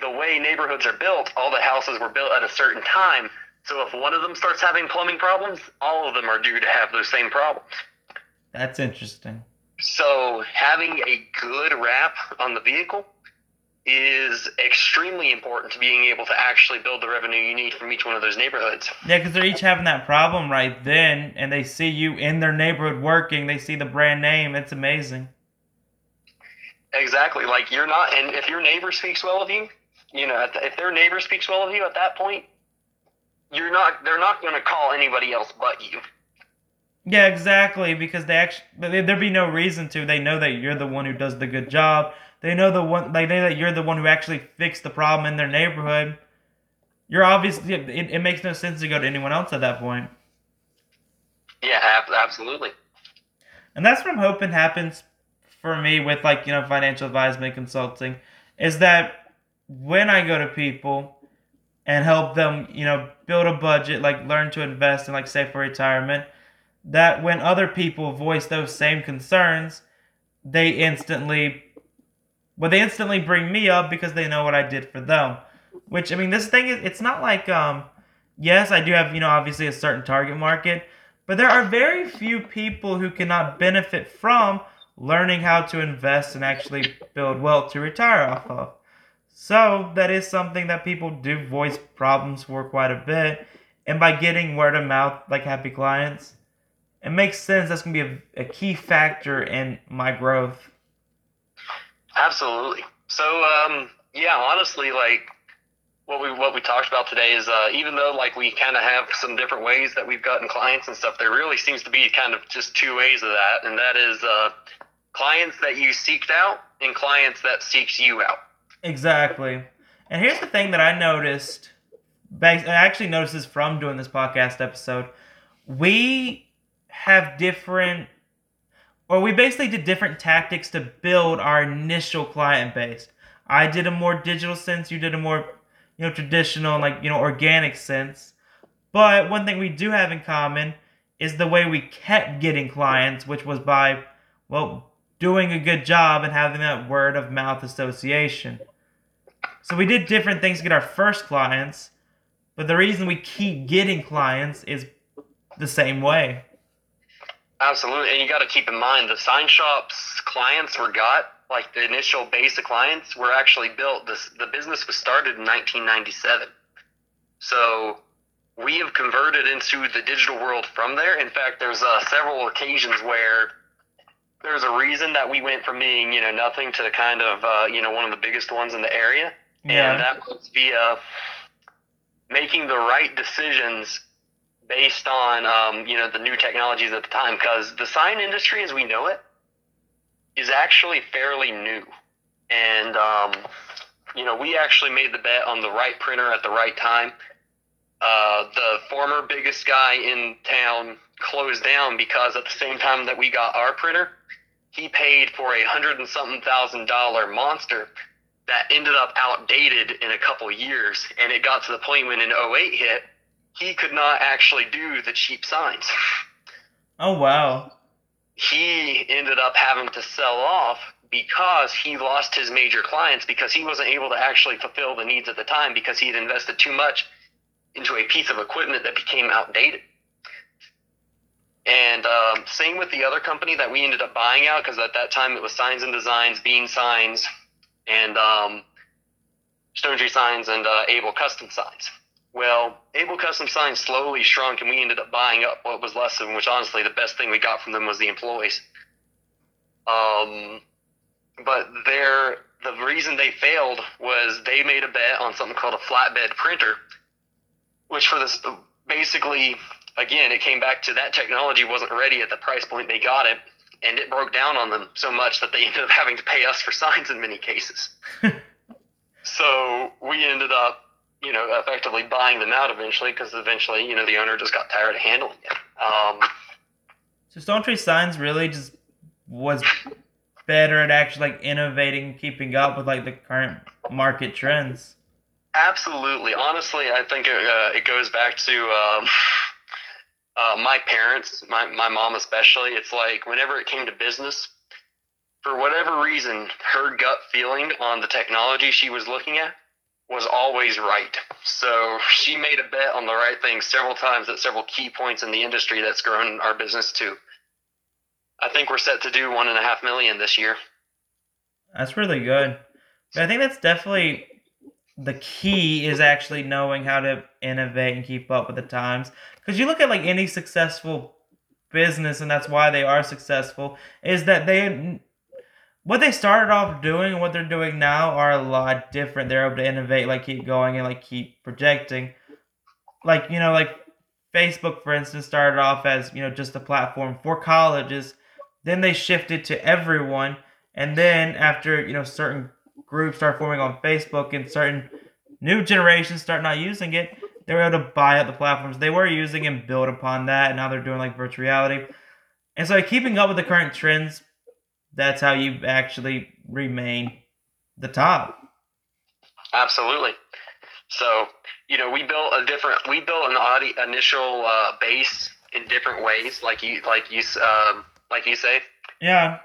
the way neighborhoods are built, all the houses were built at a certain time so if one of them starts having plumbing problems, all of them are due to have those same problems. That's interesting. So having a good wrap on the vehicle is extremely important to being able to actually build the revenue you need from each one of those neighborhoods. Yeah, because they're each having that problem right then, and they see you in their neighborhood working. They see the brand name. It's amazing. Exactly. Like you're not, and if your neighbor speaks well of you, you know, if their neighbor speaks well of you at that point, you're not they're not going to call anybody else but you. Yeah, exactly. Because they actually there'd be no reason to. They know that you're the one who does the good job. They know the one they know that you're the one who actually fixed the problem in their neighborhood. You're obviously it, it makes no sense to go to anyone else at that point. Yeah, absolutely. And that's what I'm hoping happens for me with like you know financial advisement consulting, is that when I go to people and help them, you know, build a budget, like learn to invest and like save for retirement, that when other people voice those same concerns, they instantly well they instantly bring me up because they know what I did for them. Which I mean this thing is it's not like um yes, I do have, you know, obviously a certain target market, but there are very few people who cannot benefit from learning how to invest and actually build wealth to retire off of. So that is something that people do voice problems for quite a bit. And by getting word of mouth, like happy clients, it makes sense that's going to be a, a key factor in my growth. Absolutely. So, um, yeah, honestly, like what we what we talked about today is uh, even though like we kind of have some different ways that we've gotten clients and stuff, there really seems to be kind of just two ways of that, and that is uh, clients that you seeked out and clients that seeks you out. Exactly. And here's the thing that I noticed. I actually noticed this from doing this podcast episode. We have different, or we basically did different tactics to build our initial client base. I did a more digital sense. You did a more, you know, traditional, like you know, organic sense. But one thing we do have in common is the way we kept getting clients, which was by, well, doing a good job and having that word of mouth association. So we did different things to get our first clients, but the reason we keep getting clients is the same way. Absolutely, and you got to keep in mind the sign shops clients were got like the initial base of clients were actually built. This the business was started in 1997, so we have converted into the digital world from there. In fact, there's uh, several occasions where there's a reason that we went from being you know nothing to kind of uh, you know one of the biggest ones in the area, yeah. and that was via making the right decisions based on um, you know the new technologies at the time. Because the sign industry, as we know it, is actually fairly new, and um, you know we actually made the bet on the right printer at the right time. Uh, the former biggest guy in town closed down because at the same time that we got our printer, he paid for a hundred and something thousand dollar monster that ended up outdated in a couple years. And it got to the point when in 08 hit, he could not actually do the cheap signs. Oh, wow. He ended up having to sell off because he lost his major clients because he wasn't able to actually fulfill the needs at the time because he had invested too much into a piece of equipment that became outdated. And um, same with the other company that we ended up buying out because at that time it was Signs and Designs, Bean Signs, and um, Stone Tree Signs and uh, Able Custom Signs. Well, Able Custom Signs slowly shrunk, and we ended up buying up what was less of them. Which honestly, the best thing we got from them was the employees. Um, but their the reason they failed was they made a bet on something called a flatbed printer, which for this basically again it came back to that technology wasn't ready at the price point they got it, and it broke down on them so much that they <laughs> ended up having to pay us for signs in many cases. <laughs> so we ended up, you know, effectively buying them out eventually because eventually, you know, the owner just got tired of handling it. Um, so Stone Tree Signs really just was better at actually like innovating, keeping up with like the current market trends. Absolutely. Honestly, I think it, uh, it goes back to um, uh, my parents, my, my mom especially. It's like whenever it came to business, for whatever reason, her gut feeling on the technology she was looking at was always right. So she made a bet on the right thing several times at several key points in the industry that's grown our business to. I think we're set to do one and a half million this year. That's really good. I think that's definitely the key is actually knowing how to innovate and keep up with the times. Because you look at like any successful business, and that's why they are successful, is that they what they started off doing and what they're doing now are a lot different. They're able to innovate, like keep going and like keep projecting. Like, you know, like Facebook, for instance, started off as, you know, just a platform for colleges. Then they shifted to everyone. And then after, you know, certain groups start forming on Facebook and certain new generations start not using it, they were able to buy out the platforms they were using and build upon that. And now they're doing like virtual reality. And so keeping up with the current trends that's how you actually remain the top. Absolutely. So, you know, we built a different, we built an audi, initial uh, base in different ways, like you, like you, um, like you say. Yeah.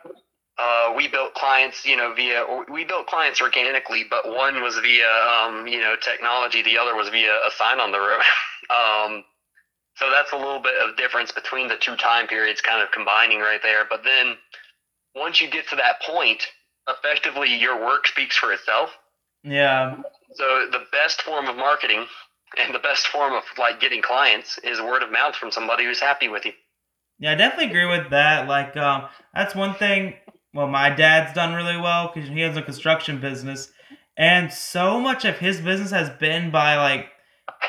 Uh, we built clients, you know, via we built clients organically, but one was via, um, you know, technology. The other was via a sign on the road. <laughs> um, so that's a little bit of difference between the two time periods, kind of combining right there. But then once you get to that point, effectively your work speaks for itself. Yeah. So the best form of marketing and the best form of like getting clients is word of mouth from somebody who's happy with you. Yeah, I definitely agree with that. Like, um, that's one thing. Well, my dad's done really well because he has a construction business, and so much of his business has been by like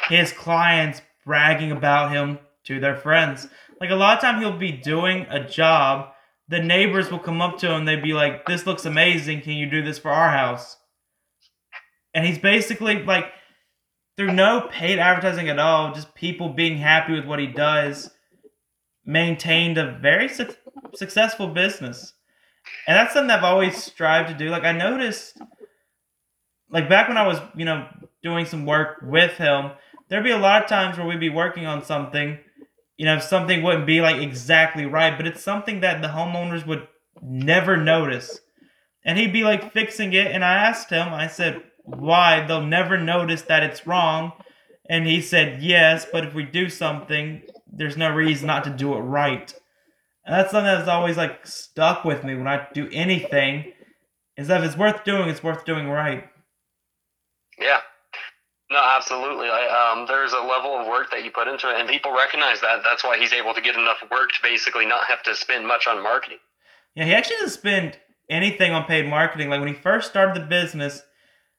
his clients bragging about him to their friends. Like a lot of time, he'll be doing a job the neighbors will come up to him. They'd be like, "This looks amazing. Can you do this for our house?" And he's basically like, through no paid advertising at all, just people being happy with what he does, maintained a very su- successful business. And that's something I've always strived to do. Like I noticed, like back when I was, you know, doing some work with him, there'd be a lot of times where we'd be working on something you know, something wouldn't be like exactly right, but it's something that the homeowners would never notice. And he'd be like fixing it. And I asked him, I said, why? They'll never notice that it's wrong. And he said, yes, but if we do something, there's no reason not to do it right. And that's something that's always like stuck with me when I do anything. Is that if it's worth doing, it's worth doing right. Yeah, no, absolutely. I, um, there's a level of work that you put into it, and people recognize that. That's why he's able to get enough work to basically not have to spend much on marketing. Yeah, he actually doesn't spend anything on paid marketing. Like when he first started the business,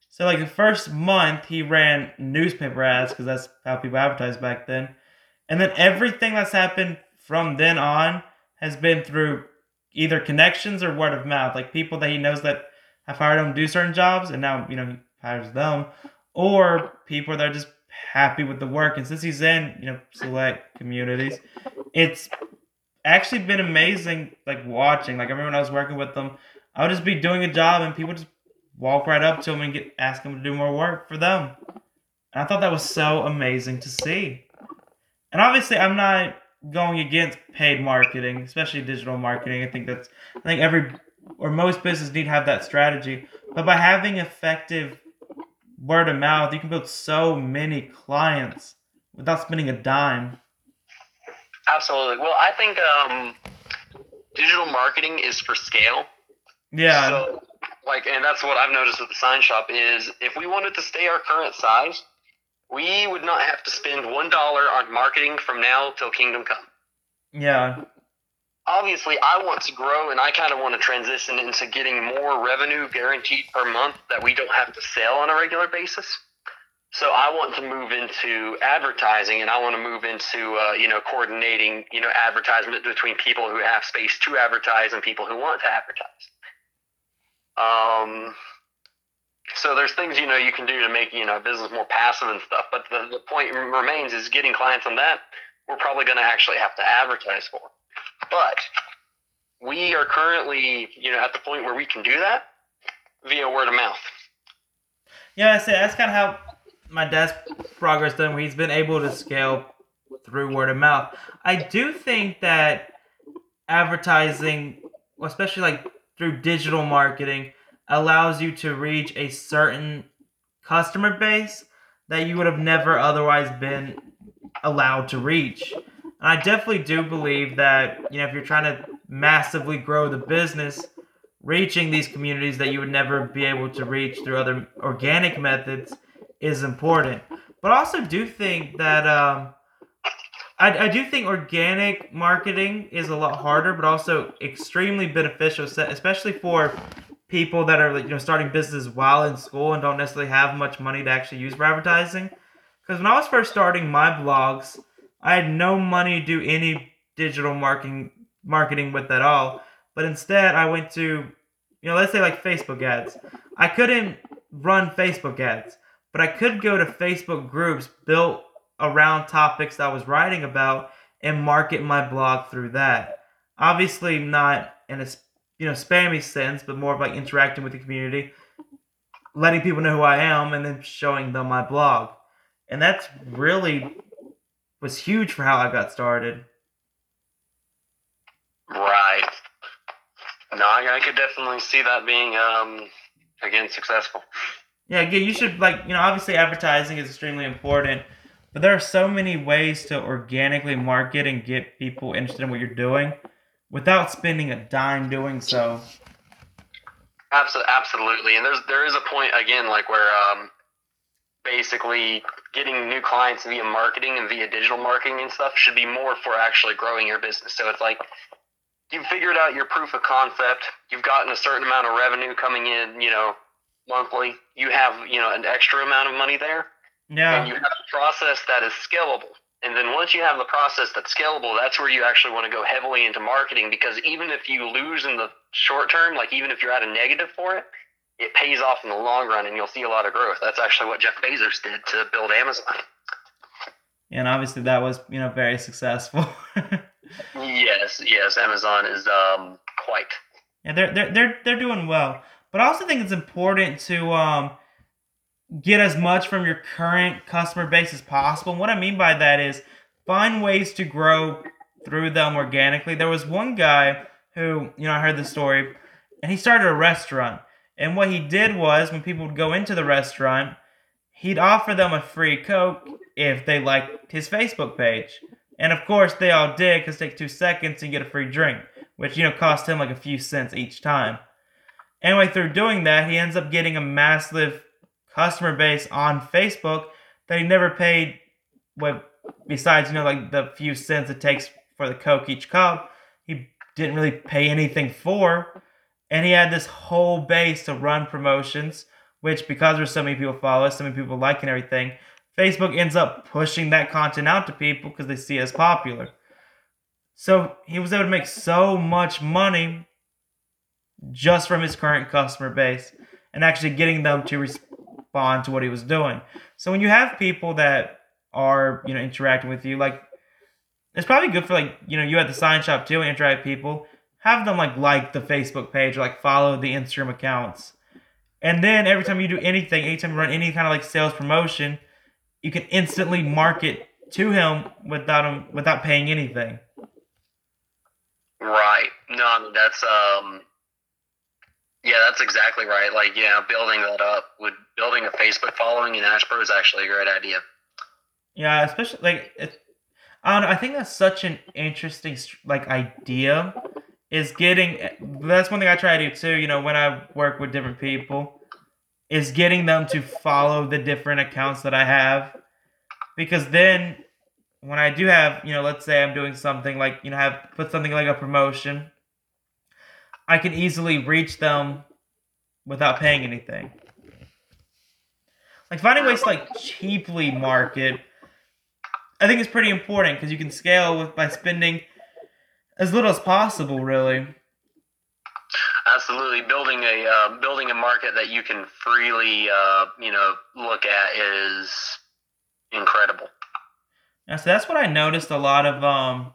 so like the first month he ran newspaper ads because that's how people advertised back then, and then everything that's happened from then on has been through either connections or word of mouth. Like people that he knows that have hired him to do certain jobs, and now you know he hires them or people that are just happy with the work. And since he's in, you know, select communities, it's actually been amazing. Like watching, like I remember when I was working with them, I would just be doing a job and people just walk right up to them and get ask them to do more work for them. And I thought that was so amazing to see. And obviously, I'm not going against paid marketing, especially digital marketing. I think that's I think every or most businesses need to have that strategy. But by having effective word of mouth, you can build so many clients without spending a dime. Absolutely. Well, I think um, digital marketing is for scale. Yeah. So, like, and that's what I've noticed with the sign shop is if we wanted to stay our current size, we would not have to spend one dollar on marketing from now till kingdom come. Yeah. Obviously, I want to grow, and I kind of want to transition into getting more revenue guaranteed per month that we don't have to sell on a regular basis. So I want to move into advertising, and I want to move into uh, you know coordinating you know advertisement between people who have space to advertise and people who want to advertise. Um, so there's things you know you can do to make you know business more passive and stuff. But the, the point remains is getting clients on that. We're probably going to actually have to advertise for. But we are currently you know at the point where we can do that via word of mouth. Yeah, I that's kind of how my dad's progress done. Where he's been able to scale through word of mouth. I do think that advertising, especially like through digital marketing, allows you to reach a certain customer base that you would have never otherwise been allowed to reach. And I definitely do believe that, you know, if you're trying to massively grow the business, reaching these communities that you would never be able to reach through other organic methods is important. But I also do think that um, I, I do think organic marketing is a lot harder, but also extremely beneficial, especially for people that are you know starting businesses while in school and don't necessarily have much money to actually use for advertising. Because when I was first starting my blogs, I had no money to do any digital marketing marketing with at all. But instead, I went to you know let's say like Facebook ads. I couldn't run Facebook ads, but I could go to Facebook groups built around topics that I was writing about and market my blog through that. Obviously, not in a you know spammy sense, but more of like interacting with the community, letting people know who I am, and then showing them my blog. And that's really was huge for how I got started. Right. No, I, I could definitely see that being um again successful. Yeah, again, you should like you know obviously advertising is extremely important, but there are so many ways to organically market and get people interested in what you're doing without spending a dime doing so. Absolutely, absolutely, and there's there is a point again, like where um, basically getting new clients via marketing and via digital marketing and stuff should be more for actually growing your business. So it's like you've figured out your proof of concept, you've gotten a certain amount of revenue coming in, you know, monthly. You have you know an extra amount of money there, yeah, and you have a process that is scalable. And then once you have the process that's scalable, that's where you actually want to go heavily into marketing because even if you lose in the short term, like even if you're at a negative for it, it pays off in the long run and you'll see a lot of growth. That's actually what Jeff Bezos did to build Amazon. And obviously that was, you know, very successful. <laughs> yes, yes, Amazon is um quite. Yeah, they're they're they're they're doing well. But I also think it's important to um get as much from your current customer base as possible. And what I mean by that is find ways to grow through them organically. There was one guy who, you know, I heard the story, and he started a restaurant. And what he did was when people would go into the restaurant, he'd offer them a free Coke if they liked his Facebook page. And of course, they all did because it takes two seconds and get a free drink, which, you know, cost him like a few cents each time. Anyway, through doing that, he ends up getting a massive customer base on Facebook that he never paid what besides you know like the few cents it takes for the coke each cup he didn't really pay anything for and he had this whole base to run promotions which because there's so many people follow us, so many people like and everything facebook ends up pushing that content out to people because they see it as popular so he was able to make so much money just from his current customer base and actually getting them to respond to what he was doing. So when you have people that are, you know, interacting with you, like it's probably good for like you know you at the sign shop too and interact with people. Have them like like the Facebook page or like follow the Instagram accounts, and then every time you do anything, anytime you run any kind of like sales promotion, you can instantly market to him without him without paying anything. Right. No, I mean that's um yeah, that's exactly right. Like, yeah, building that up would building a Facebook following in Asheboro is actually a great idea. Yeah, especially like it, I don't know. I think that's such an interesting like idea. Is getting that's one thing I try to do too. You know, when I work with different people, is getting them to follow the different accounts that I have, because then when I do have, you know, let's say I'm doing something like you know have put something like a promotion, I can easily reach them without paying anything. Like finding ways to like cheaply market I think it's pretty important because you can scale with by spending as little as possible, really. Absolutely, building a uh, building a market that you can freely, uh, you know, look at is incredible. Yeah, so that's what I noticed. A lot of, um,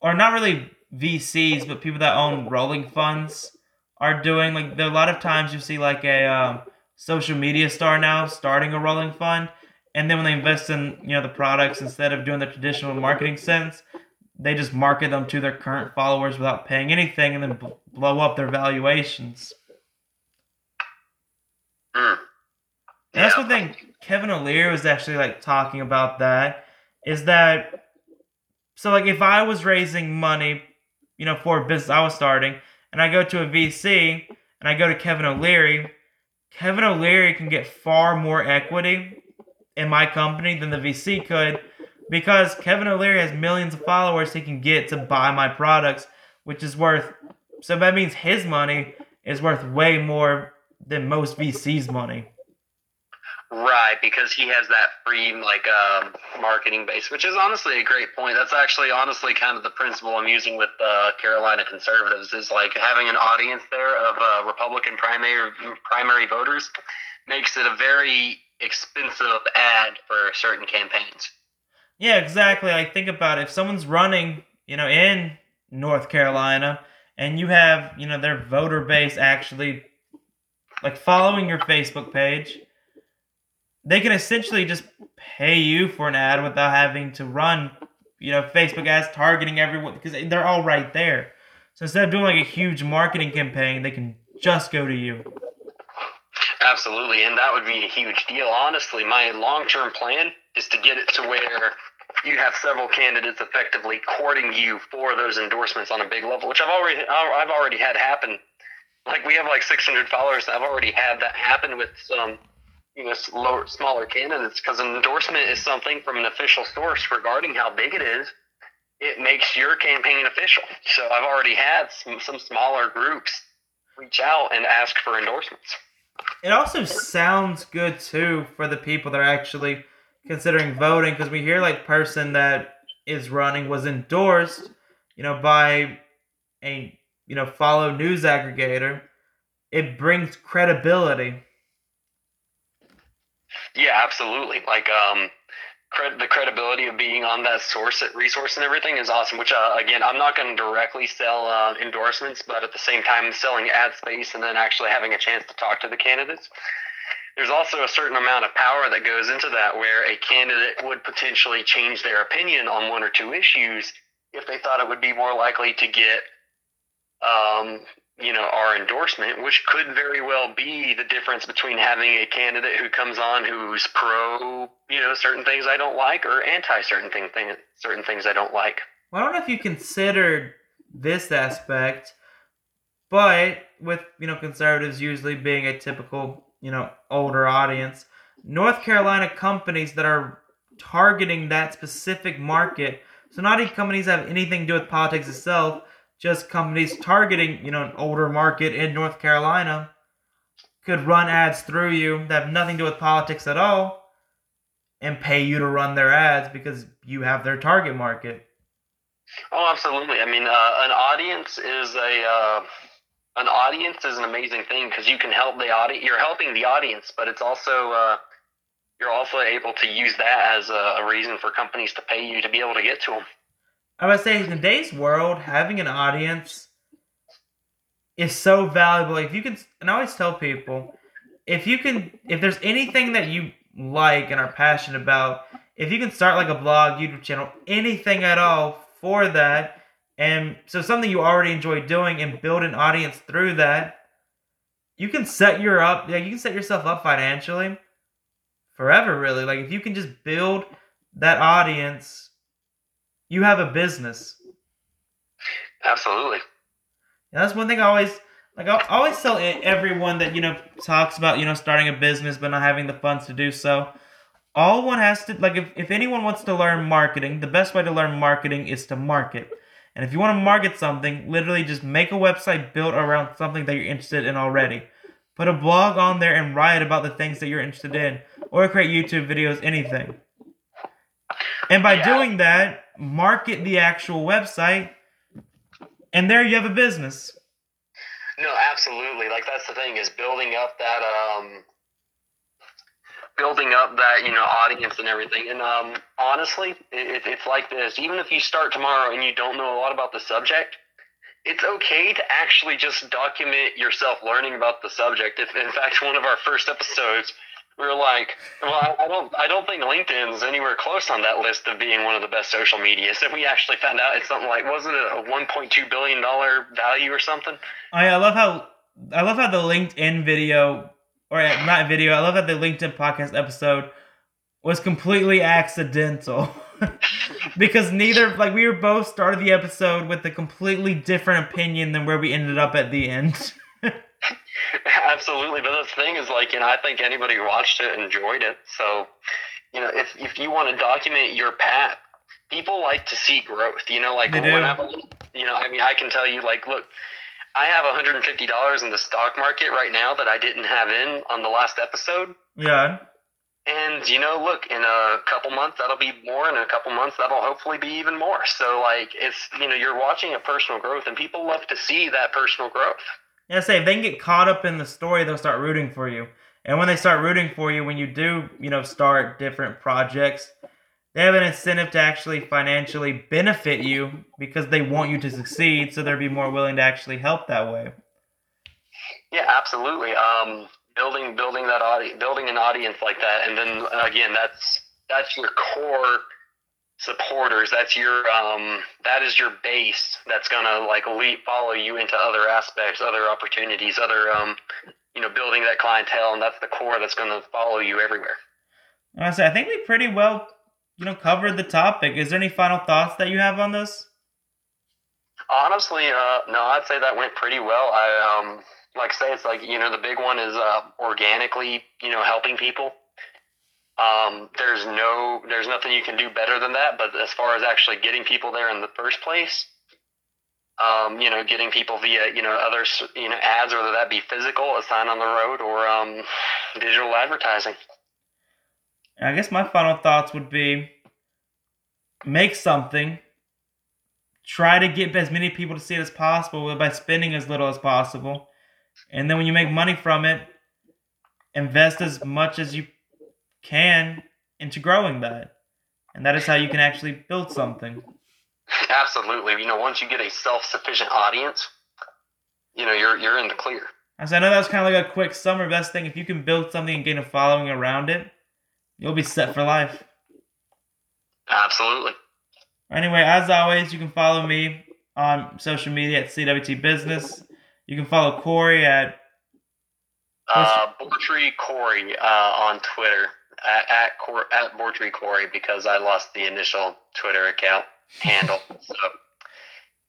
or not really VCs, but people that own rolling funds are doing. Like, there a lot of times you see like a um, social media star now starting a rolling fund, and then when they invest in you know the products instead of doing the traditional marketing sense they just market them to their current followers without paying anything and then blow up their valuations mm. yeah. that's one thing kevin o'leary was actually like talking about that is that so like if i was raising money you know for a business i was starting and i go to a vc and i go to kevin o'leary kevin o'leary can get far more equity in my company than the VC could because Kevin O'Leary has millions of followers he can get to buy my products, which is worth so that means his money is worth way more than most VC's money. Right, because he has that free like um, marketing base, which is honestly a great point. That's actually honestly kind of the principle I'm using with uh, Carolina conservatives is like having an audience there of uh, Republican primary primary voters makes it a very expensive ad for certain campaigns. Yeah, exactly. Like think about it. If someone's running, you know, in North Carolina and you have, you know, their voter base actually like following your Facebook page, they can essentially just pay you for an ad without having to run, you know, Facebook ads targeting everyone because they're all right there. So instead of doing like a huge marketing campaign, they can just go to you. Absolutely, and that would be a huge deal. Honestly, my long term plan is to get it to where you have several candidates effectively courting you for those endorsements on a big level, which I've already I've already had happen. Like we have like 600 followers. I've already had that happen with some you know lower, smaller candidates because an endorsement is something from an official source regarding how big it is. It makes your campaign official. So I've already had some, some smaller groups reach out and ask for endorsements it also sounds good too for the people that are actually considering voting because we hear like person that is running was endorsed, you know, by a you know follow news aggregator. It brings credibility. Yeah, absolutely. Like um cred- the credibility of being on that source at resource and everything is awesome. Which uh, again, I'm not going to directly sell uh, endorsements, but at the same time, selling ad space and then actually having a chance to talk to the candidates. There's also a certain amount of power that goes into that, where a candidate would potentially change their opinion on one or two issues if they thought it would be more likely to get um, you know, our endorsement, which could very well be the difference between having a candidate who comes on who's pro, you know, certain things I don't like, or anti certain thing, thing certain things I don't like. Well, I don't know if you considered this aspect, but with you know conservatives usually being a typical you know older audience, North Carolina companies that are targeting that specific market. So not even companies have anything to do with politics itself just companies targeting, you know, an older market in North Carolina could run ads through you that have nothing to do with politics at all and pay you to run their ads because you have their target market. Oh, absolutely. I mean, uh, an audience is a uh, an audience is an amazing thing because you can help the audience. You're helping the audience, but it's also uh, you're also able to use that as a, a reason for companies to pay you to be able to get to them. I would say in today's world, having an audience is so valuable. If you can, and I always tell people, if you can, if there's anything that you like and are passionate about, if you can start like a blog, YouTube channel, anything at all for that, and so something you already enjoy doing and build an audience through that, you can set your up, yeah, you can set yourself up financially forever, really. Like if you can just build that audience, you have a business. Absolutely. And that's one thing I always like. I always tell everyone that you know talks about you know starting a business but not having the funds to do so. All one has to like if, if anyone wants to learn marketing, the best way to learn marketing is to market. And if you want to market something, literally just make a website built around something that you're interested in already. Put a blog on there and write about the things that you're interested in, or create YouTube videos, anything. And by yeah. doing that, market the actual website and there you have a business. No, absolutely. Like that's the thing is building up that um building up that you know audience and everything. And um honestly, it, it's like this. Even if you start tomorrow and you don't know a lot about the subject, it's okay to actually just document yourself learning about the subject. If in fact one of our first episodes we were like, well, I don't, I don't think LinkedIn is anywhere close on that list of being one of the best social medias. And we actually found out it's something like, wasn't it a 1.2 billion dollar value or something? I, I love how, I love how the LinkedIn video, or not video, I love that the LinkedIn podcast episode was completely accidental. <laughs> because neither, like, we were both started the episode with a completely different opinion than where we ended up at the end. <laughs> Absolutely, but the thing is, like, you know, I think anybody who watched it enjoyed it. So, you know, if if you want to document your path, people like to see growth. You know, like they when you know, I mean, I can tell you, like, look, I have $150 in the stock market right now that I didn't have in on the last episode. Yeah. And you know, look, in a couple months that'll be more, in a couple months that'll hopefully be even more. So like, it's you know, you're watching a personal growth, and people love to see that personal growth. Yeah, say if they can get caught up in the story, they'll start rooting for you. And when they start rooting for you, when you do, you know, start different projects, they have an incentive to actually financially benefit you because they want you to succeed, so they'll be more willing to actually help that way. Yeah, absolutely. Um, building building that audience, building an audience like that, and then again, that's that's your core supporters that's your um that is your base that's gonna like lead follow you into other aspects other opportunities other um you know building that clientele and that's the core that's gonna follow you everywhere I say I think we pretty well you know covered the topic is there any final thoughts that you have on this honestly uh no I'd say that went pretty well I um like say it's like you know the big one is uh organically you know helping people um, there's no, there's nothing you can do better than that. But as far as actually getting people there in the first place, um, you know, getting people via, you know, other, you know, ads, whether that be physical, a sign on the road, or um, digital advertising. I guess my final thoughts would be make something, try to get as many people to see it as possible by spending as little as possible. And then when you make money from it, invest as much as you can into growing that. And that is how you can actually build something. Absolutely. You know, once you get a self-sufficient audience, you know, you're you're in the clear. As I know that was kind of like a quick summer best thing. If you can build something and gain a following around it, you'll be set for life. Absolutely. Anyway, as always, you can follow me on social media at CWT Business. You can follow Corey at uh, Bortree Corey uh, on Twitter at at, Cor- at Bortree Corey because I lost the initial Twitter account handle. <laughs> so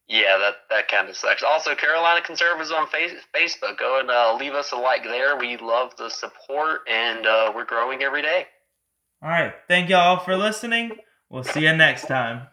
yeah, that that kind of sucks. Also, Carolina Conservatives on face- Facebook. Go and uh, leave us a like there. We love the support, and uh, we're growing every day. All right, thank y'all for listening. We'll see you next time.